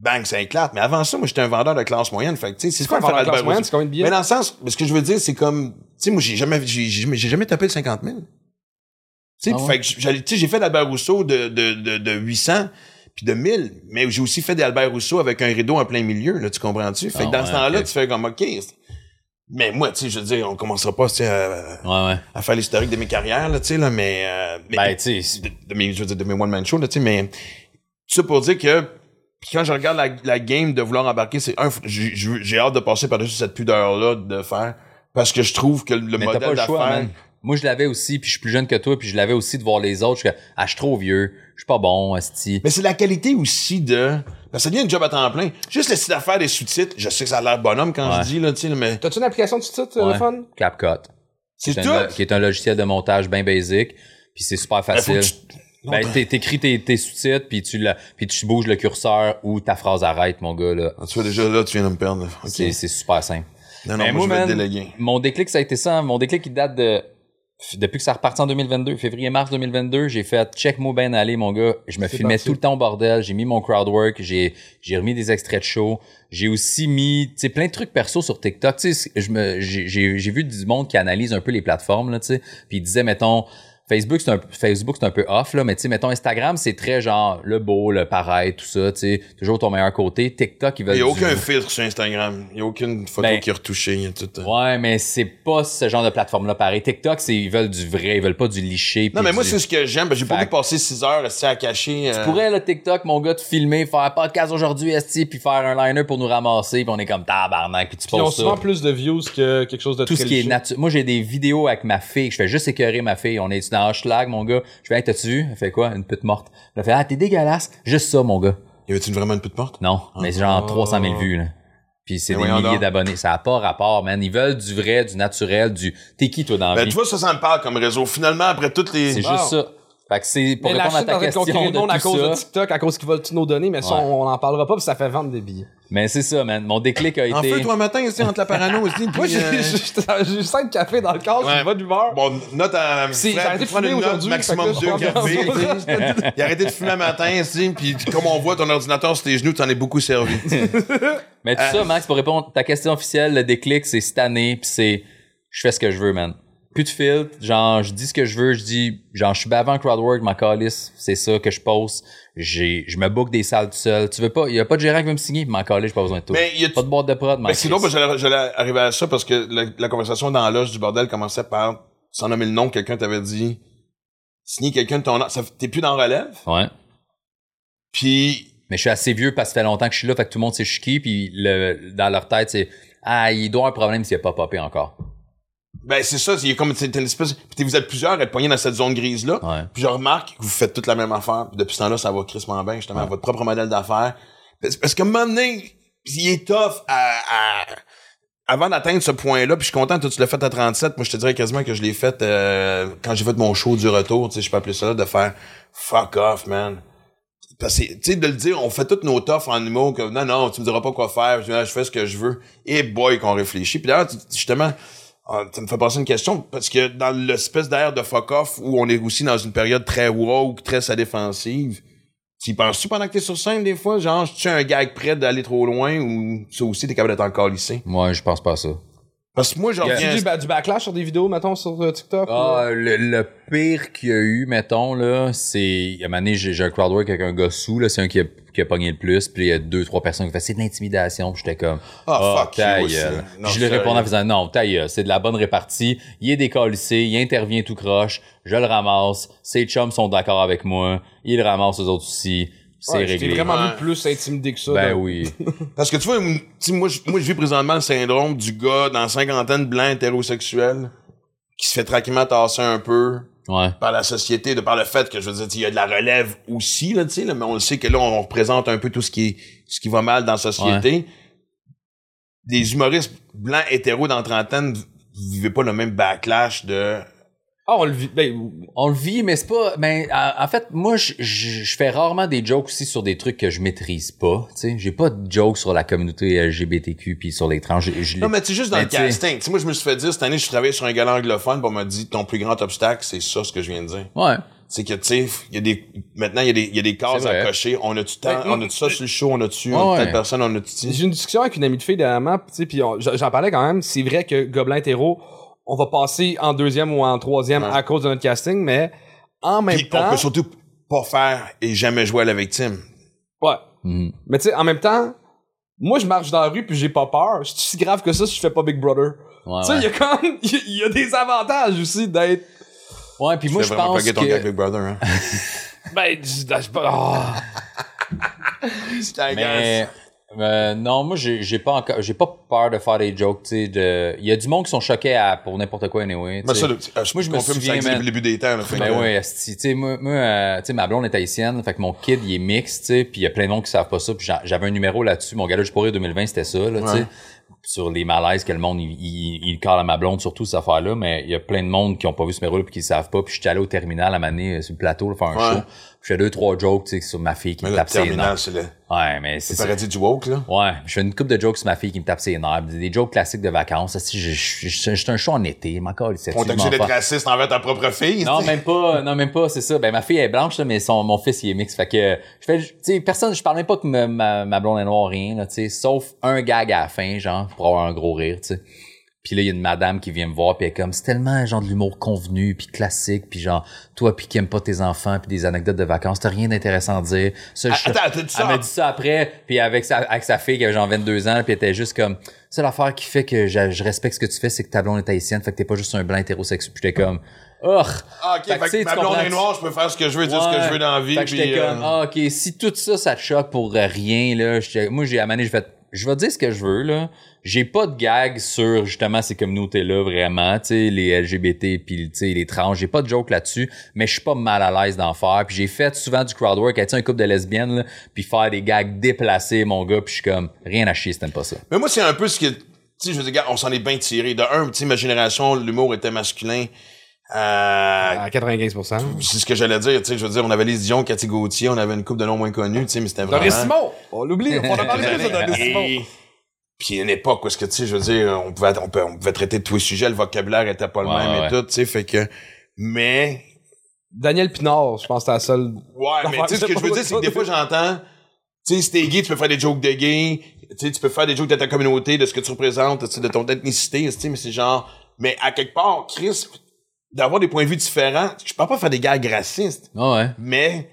bang, ça éclate. Mais avant ça, moi, j'étais un vendeur de classe moyenne. Fait tu sais, c'est quoi, vendeur de classe moyenne, c'est combien de billets? Mais dans le sens, ce que je veux dire, c'est comme, tu sais, moi, j'ai jamais, j'ai, jamais tapé le 50 000. Tu sais, Ah ouais? fait que j'ai fait d'Albert Rousseau de, de, de, de 800 puis de 1000, mais j'ai aussi fait d'Albert Rousseau avec un rideau en plein milieu, là, tu comprends-tu? Fait Ah que dans ouais, ce temps-là, tu fais comme, OK. Mais moi, tu sais, je veux dire, on commencera pas, tu sais, à, Ouais, ouais. à faire l'historique de mes carrières, là, tu sais, là, mais, euh, mais- Ben, tu sais, de, de mes, je veux dire, de mes one-man shows, là, tu sais, mais, ça pour dire que, puis quand je regarde la, la game de vouloir embarquer, c'est un, j'ai j'ai- j'ai hâte de passer par-dessus cette pudeur-là de faire, parce que je trouve que le mais modèle le choix, d'affaires. Moi, je l'avais aussi, puis je suis plus jeune que toi, puis je l'avais aussi de voir les autres. Je suis ah, je suis trop vieux, je suis pas bon, esti. Mais c'est la qualité aussi de. Parce que ça devient un job à temps plein. Juste le site d'affaires des sous-titres, je sais que ça a l'air bonhomme quand Ouais. je dis, là, tu sais, mais. T'as-tu une application de sous-titres, euh, Ouais. le fun? CapCut. C'est tout! un- qui est un logiciel de montage bien basic, puis c'est super Ben, faut facile. que tu- Non, Ben, t'écris tes, tes sous-titres, puis tu, la- puis tu bouges le curseur ou ta phrase arrête, mon gars, là. Ah, tu vois, déjà là, tu viens de me perdre. C'est c'est super simple. Non, non, Mais moi, moi, je vais te man, déléguer. Mon déclic, ça a été ça. Mon déclic, il date de... Depuis que ça reparti en 2022, février-mars 2022, j'ai fait check moi ben aller, mon gars. Je me filmais parti. tout le temps au bordel. J'ai mis mon crowdwork. J'ai, j'ai remis des extraits de show. J'ai aussi mis, tu sais, plein de trucs perso sur TikTok. Tu sais, je me, j'ai, vu du monde qui analyse un peu les plateformes, là, tu sais. Puis il disait, mettons, Facebook, c'est un, Facebook, c'est un peu off, là, mais tu sais, mettons, Instagram, c'est très genre le beau, le pareil, tout ça, tu sais, toujours ton meilleur côté. TikTok, ils veulent Il n'y a du- aucun filtre sur Instagram. Il n'y a aucune photo Ben, qui est retouchée. Il y a tout. euh. Ouais, mais c'est pas ce genre de plateforme-là pareil. TikTok, c'est, ils veulent du vrai, ils veulent pas du liché. Non, mais moi, c'est ce que j'aime. Ben, J'ai pas de passer 6 heures rester à cacher. Tu euh, pourrais, là, TikTok, mon gars, te filmer, faire un podcast aujourd'hui, esti, puis faire un liner pour nous ramasser, puis on est comme tabarnak, puis tu Puis ils ont poses souvent plus de views que quelque chose de Tout très ce qui est. Moi, j'ai des vidéos avec ma fille, je fais juste écœurer ma fille. On est dans Hochelag, mon gars. Je fais, hey, t'as-tu vu? Elle fait quoi? Une pute morte. Elle fait, ah, t'es dégueulasse. Juste ça, mon gars. Y avait-tu vraiment une petite porte? Non, mais c'est genre Oh. 300 000 vues, là. Puis c'est des milliers d'abonnés. Ça a pas rapport, man. Ils veulent du vrai, du naturel, du. T'es qui, toi, dans la Ben, vie? tu vois, ça, ça me parle comme réseau. Finalement, après toutes les. C'est juste ça. Fait que c'est pour Mais la répondre à Chine est ta question le de monde à tout cause ça. de TikTok, à cause qu'ils veulent tous nos données, mais ça, Ouais. on en parlera pas, puis ça fait vendre des billets. Mais c'est ça, man. Mon déclic a été. En feu, toi, matin, ici, entre la parano aussi. Moi, j'ai euh, j'ai- j'ai 5 cafés dans le corps, j'ai Ouais. une bonne humeur. Bon, note à. J'ai arrêté de prendre fumer une note, aujourd'hui, Maximum fait que deux là, je cafés. Il a arrêté de fumer un matin, ici, puis comme on voit ton ordinateur sur tes genoux, t'en es beaucoup servi. Mais tout Euh, ça, Max, pour répondre à ta question officielle, le déclic, c'est cette année, puis c'est je fais ce que je veux, man. Plus de filtre, genre, je dis ce que je veux, je dis, genre, je suis bavant crowdwork, ma calice, c'est ça que je poste. J'ai, je me book des salles tout seul. Tu veux pas, il y a pas de gérant qui veut me signer, ma calice, j'ai pas besoin de tout. Mais y a Pas de boîte de prod, ma c'est drôle, parce que j'allais, arriver à ça parce que la, la conversation dans la loge du bordel commençait par, sans nommer le nom, quelqu'un t'avait dit, signer quelqu'un de ton âge. T'es plus dans relève? Ouais. Puis, Mais je suis assez vieux parce que ça fait longtemps que je suis là, fait que tout le monde sait je suis qui, puis le, dans leur tête, c'est, ah, il doit avoir un problème s'il a pas popé encore. Ben, c'est ça, c'est comme, c'est une espèce, puis vous êtes plusieurs à être poignés dans cette zone grise-là. Ouais. Puis je remarque que vous faites toute la même affaire. Puis depuis ce temps-là, ça va crissement bien, justement, Ouais. votre propre modèle d'affaires. Parce, que un moment donné, il est tough à, à- avant d'atteindre ce point-là, puis je suis content que tu l'as fait à 37. Moi, je te dirais quasiment que je l'ai fait euh, quand j'ai fait mon show du retour, tu sais, je peux appeler ça là, de faire fuck off, man. Parce que, tu sais, de le dire, on fait toutes nos toughs en humour, que non, non, tu me diras pas quoi faire, je, je fais ce que je veux. Et boy, qu'on réfléchit. Puis d'ailleurs, justement, ah, ça me fait passer une question, parce que dans l'espèce d'air de fuck off, où on est aussi dans une période très woke, très sa défensive, tu y penses-tu pendant que t'es sur scène, des fois? Genre, tu un gag prêt d'aller trop loin, ou ça aussi, t'es capable d'être encore lycée? Moi, je pense pas à ça. Parce que moi, je Yeah. reviens... Ba- du backlash sur des vidéos, mettons, sur euh, TikTok? ou- Ah, le, le pire qu'il y a eu, mettons, là, c'est. À un moment donné, j'ai j'ai un crowdwork avec un gars sous, là, c'est un qui a, qui a pogné le plus, puis il y a deux, trois personnes qui font c'est de l'intimidation, puis j'étais comme. Ah, fuck ta gueule. Non, je lui répondais en faisant non, ta gueule, c'est de la bonne répartie, il est décalissé, il intervient tout croche, je le ramasse, ses chums sont d'accord avec moi, il le ramasse aux autres aussi, c'est Ouais, réglé. vraiment Ouais. vu plus intimidé que ça. Ben oui. Parce que tu vois, m- tu sais, moi, je- moi, je vis présentement le syndrome du gars dans cinquantaine blanc hétérosexuel qui se fait tranquillement tasser un peu Ouais. par la société, de par le fait que, je veux dire, il y a de la relève aussi, là, tu sais, là, mais on le sait que là, on représente un peu tout ce qui est, ce qui va mal dans la société. Des humoristes blancs hétéros dans trentaine, vous vivez pas le même backlash de Ah, on le vit. Ben, On le vit, mais c'est pas. Mais en fait, moi, je, je, je fais rarement des jokes aussi sur des trucs que je maîtrise pas. Tu sais, j'ai pas de jokes sur la communauté LGBTQ puis sur les trans. Je, je Non, mais tu sais, juste dans Mais le tu casting. Tu sais, moi, je me suis fait dire, cette année, je travaillais sur un gala anglophone, puis on m'a dit, ton plus grand obstacle, c'est ça, ce que je viens de dire. Ouais. C'est que, tu sais, il y a des, maintenant, il y a des, il y a des cases à cocher. On a-tu temps, Ben, on a-tu ça sur le show, on a-tu, Ouais, on a ouais. telle personne, on a-tu. J'ai eu une discussion avec une amie de fille dernièrement, tu sais, puis on- j'en j'en parlais quand même. C'est vrai que Gobelin Hétéro, on va passer en deuxième ou en troisième Ouais. à cause de notre casting, mais en même Puis temps. on peut surtout pas faire et jamais jouer à la victime. Ouais. Mhm. Mais tu sais, en même temps, moi je marche dans la rue puis j'ai pas peur. C'est si grave que ça si je fais pas Big Brother. Ouais, tu sais, il ouais. y a comme, il y a- il y, a des avantages aussi d'être. Ouais, puis moi, je pense plugger ton gars avec que. Big Brother, hein? Ben, je je sais pas. ah. Mais. Euh, non, moi, j'ai pas encore, j'ai pas peur de faire des jokes, tu sais, de, il y a du monde qui sont choqués à, pour n'importe quoi, anyway, sais. ça, le- euh, Moi, je me souviens, depuis le début des temps, là. fait Ben oui, tu sais, moi, moi euh, tu sais, ma blonde est haïtienne, fait que mon kid, il est mix, tu sais, puis il y a plein de monde qui savent pas ça, puis j'a- j'avais un numéro là-dessus, mon gars je pourrais 2020, c'était ça, là, tu sais, sur les malaises que le monde, il, il, il colle à ma blonde, surtout cette affaire-là, mais il y a plein de monde qui ont pas vu ce numéro-là puis qui savent pas, puis j'étais allé au terminal à Mané, sur le plateau, là, faire un Ouais. show, fais deux, trois jokes, tu sais, sur ma fille qui Mais me tape ses nerfs. c'est le, Ouais, mais c'est le paradis du woke, là. Ouais, je fais une coupe de jokes sur ma fille qui me tape ses nerfs, des jokes classiques de vacances. Si je- un show en été, ma colle, c'est On t'a obligé d'être raciste envers ta propre fille. non, même pas, non, même pas, c'est ça. Ben, ma fille est blanche, là, mais son, mon fils, il est mix. Fait que, je fais, tu sais, personne, je parle même pas que ma, ma, ma blonde est noire, rien, là, tu sais, sauf un gag à la fin, genre, pour avoir un gros rire, tu sais. Puis là, il y a une madame qui vient me voir, puis elle est comme, c'est tellement, genre, de l'humour convenu, puis classique, puis genre, toi, puis qui aime pas tes enfants, puis des anecdotes de vacances, t'as rien d'intéressant à dire. Ça, je- Ah, Attends, ça? elle m'a dit ça après, puis avec sa, avec sa fille qui avait genre 22 ans, puis elle était juste comme, c'est l'affaire qui fait que je, je respecte ce que tu fais, c'est que ta blonde est haïtienne, fait que t'es pas juste un blanc hétérosexuel. Puis j'étais comme, oh! Ah, ok, Fait que ma blonde est noire, je peux faire ce que je veux, dire ce que je veux dans la vie. Fait que j'étais puis, euh, comme, ah, ok, si tout ça, ça te choque pour rien, là, moi, j'ai amené, j'ai fait, je vais dire ce que je veux, là. J'ai pas de gag sur, justement, ces communautés-là, vraiment, tu sais, les LGBT puis, tu sais, les trans. J'ai pas de joke là-dessus, mais je suis pas mal à l'aise d'en faire. Puis j'ai fait souvent du crowdwork, être un couple de lesbiennes, là, puis faire des gags déplacés, mon gars, puis je suis comme, rien à chier, si t'aimes pas ça. Mais moi, c'est un peu ce que. Tu sais, je veux dire, on s'en est bien tiré. De un, tu sais, ma génération, l'humour était masculin. Euh, À 95%. c'est ce que j'allais dire, tu sais, je veux dire, on avait les Dion, Cathy Gauthier, on avait une couple de noms moins connus, tu sais, mais c'était vraiment... Doris Simon! On l'oublie, on a parlé de Doris Simon. Puis une époque où, est-ce que, tu sais, je veux dire, on pouvait, on, pouvait, on pouvait traiter de tous les sujets, le vocabulaire était pas le Ouais, même ouais. et tout, tu sais, fait que... Mais... Daniel Pinard, je pense que c'est la seule. Ouais, mais tu sais, ce que je veux dire, c'est que des fois, j'entends... Tu sais, si t'es gay, tu peux faire des jokes de gay. Tu sais, tu peux faire des jokes de ta communauté, de ce que tu représentes, tu sais, de ton ethnicité, tu sais, mais c'est genre... Mais à quelque part, Chris, d'avoir des points de vue différents, je peux pas faire des gags racistes. Ouais. Mais,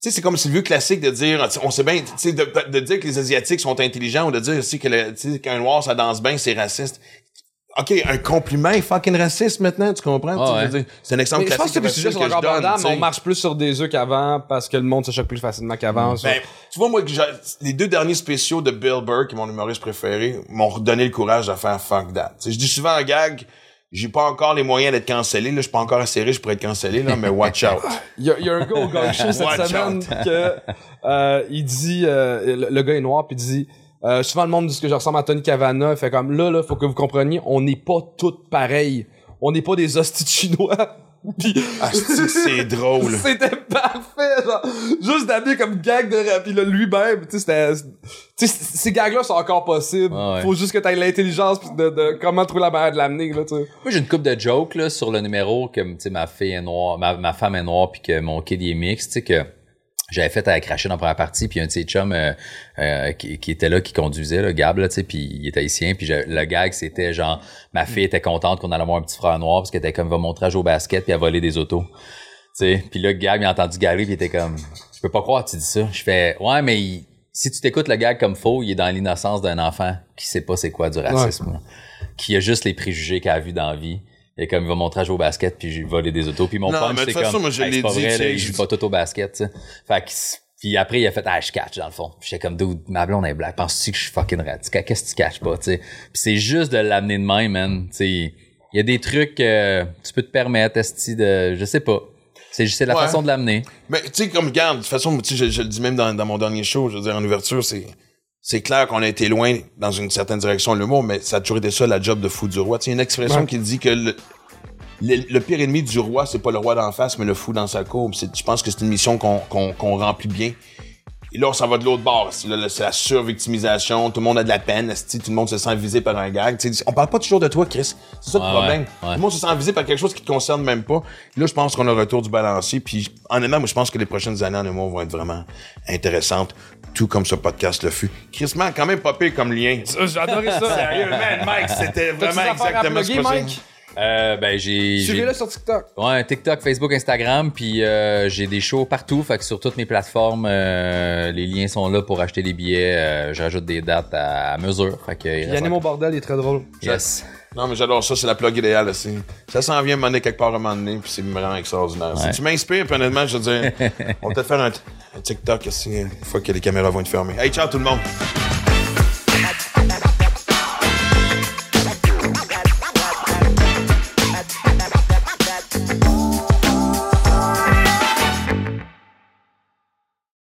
sais, c'est comme c'est le vieux classique de dire, tu sais, on sait bien, tu sais, de, de- de dire que les Asiatiques sont intelligents ou de dire aussi que le- tu sais, qu'un noir, ça danse bien, c'est raciste. OK, un compliment est fucking raciste maintenant, tu comprends? Ah je veux dire, C'est un exemple Mais je pense classique que les sujets sont encore abordables, mais on marche plus sur des œufs qu'avant parce que le monde se choque plus facilement qu'avant. Ben, tu vois, moi, les deux derniers spéciaux de Bill Burr, qui est mon humoriste préféré, m'ont redonné le courage de faire fuck that. Tu sais, je dis souvent en gag, j'ai pas encore les moyens d'être cancellé, là, je suis pas encore assez riche pour être cancellé, là, mais watch out. Il y, a, il y a un gars au gang show cette semaine que euh, il dit euh, le, le gars est noir puis il dit euh, souvent le monde dit que je ressemble à Tony Cavana. Fait comme là là faut que vous compreniez on n'est pas toutes pareilles. On n'est pas des hosties chinois Ah, c'est c'est drôle. c'était parfait genre juste d'amener comme gag de rap puis là lui-même tu sais c'était tu sais c- ces gags là sont encore possibles Ah ouais. faut juste que t'aies l'intelligence puis de, de comment trouver la manière de l'amener là tu sais Moi, j'ai une coupe de jokes là, sur le numéro que tu sais, ma fille est noire, ma, ma femme est noire, puis que mon kid il est mixte, tu sais, que j'avais fait à cracher dans la première partie, puis un de ses chums euh, euh, qui, qui était là, qui conduisait, le Gab, là, tu sais, puis il était haïtien, puis le gag, c'était genre, ma fille était contente qu'on allait avoir un petit frère noir, parce qu'elle était comme, va montrer à jouer au basket, puis à voler des autos. Tu sais, puis là, Gab, il a entendu galer, puis il était comme, je peux pas croire que tu dis ça. Je fais, ouais, mais il- si tu t'écoutes le gag comme faux, il est dans l'innocence d'un enfant qui sait pas c'est quoi du racisme, qui a juste les préjugés qu'il a vus dans la vie. Et comme il va montrer à jouer au basket puis j'ai volé des autos puis mon Non, punch c'est façon, comme moi, je Hey, l'ai pas dit, vrai, là, je- joue pas tout au basket tu sais. fait que puis après il a fait ah je catch dans le fond j'étais comme dude ma blonde est black penses-tu que je suis fucking radical? Qu'est-ce que tu catches pas tu sais? Puis c'est juste de l'amener de même man tu sais il y a des trucs que tu peux te permettre esti de je sais pas c'est c'est la Ouais. façon de l'amener Mais tu sais, comme regarde, de toute façon, je, je le dis même dans, dans mon dernier show, je veux dire, en ouverture, c'est. C'est clair qu'on a été loin dans une certaine direction de l'humour, mais ça a toujours été ça la job de fou du roi. Tu sais, il y a une expression Ouais. qui dit que le- le, le pire ennemi du roi, c'est pas le roi d'en face, mais le fou dans sa courbe. Je pense que c'est une mission qu'on qu'on qu'on remplit bien. Et là, on s'en va de l'autre bord. C'est la survictimisation. Tout le monde a de la peine. Tout le monde se sent visé par un gag. Tu sais, on parle pas toujours de toi, Chris. C'est ça le problème. ouais, ouais. Tout le monde se sent visé par quelque chose qui te concerne même pas. Là, je pense qu'on a le retour du balancier. Puis, honnêtement, moi, je pense que les prochaines années en humour vont être vraiment intéressantes. Tout comme ce podcast le fut. Chris, man, quand même pas pire comme lien. Ça, J'ai adoré ça. Sérieux, man, Mike, c'était vraiment exactement ce que Mike? Euh, ben, j'ai. Suivez-le sur TikTok. Ouais, TikTok, Facebook, Instagram, puis euh, j'ai des shows partout, fait que sur toutes mes plateformes, euh, les liens sont là pour acheter des billets. euh, je rajoute des dates à, à mesure, fait que. il reste Yannick mon bordel, il est très drôle. Yes. Non, mais j'adore ça, c'est la plug idéale. aussi. Ça s'en vient m'amener quelque part à un moment donné, puis c'est vraiment extraordinaire. Si tu m'inspires, puis honnêtement, je veux dire, on va peut-être faire un, un TikTok aussi, une fois que les caméras vont être fermées. Hey, ciao tout le monde!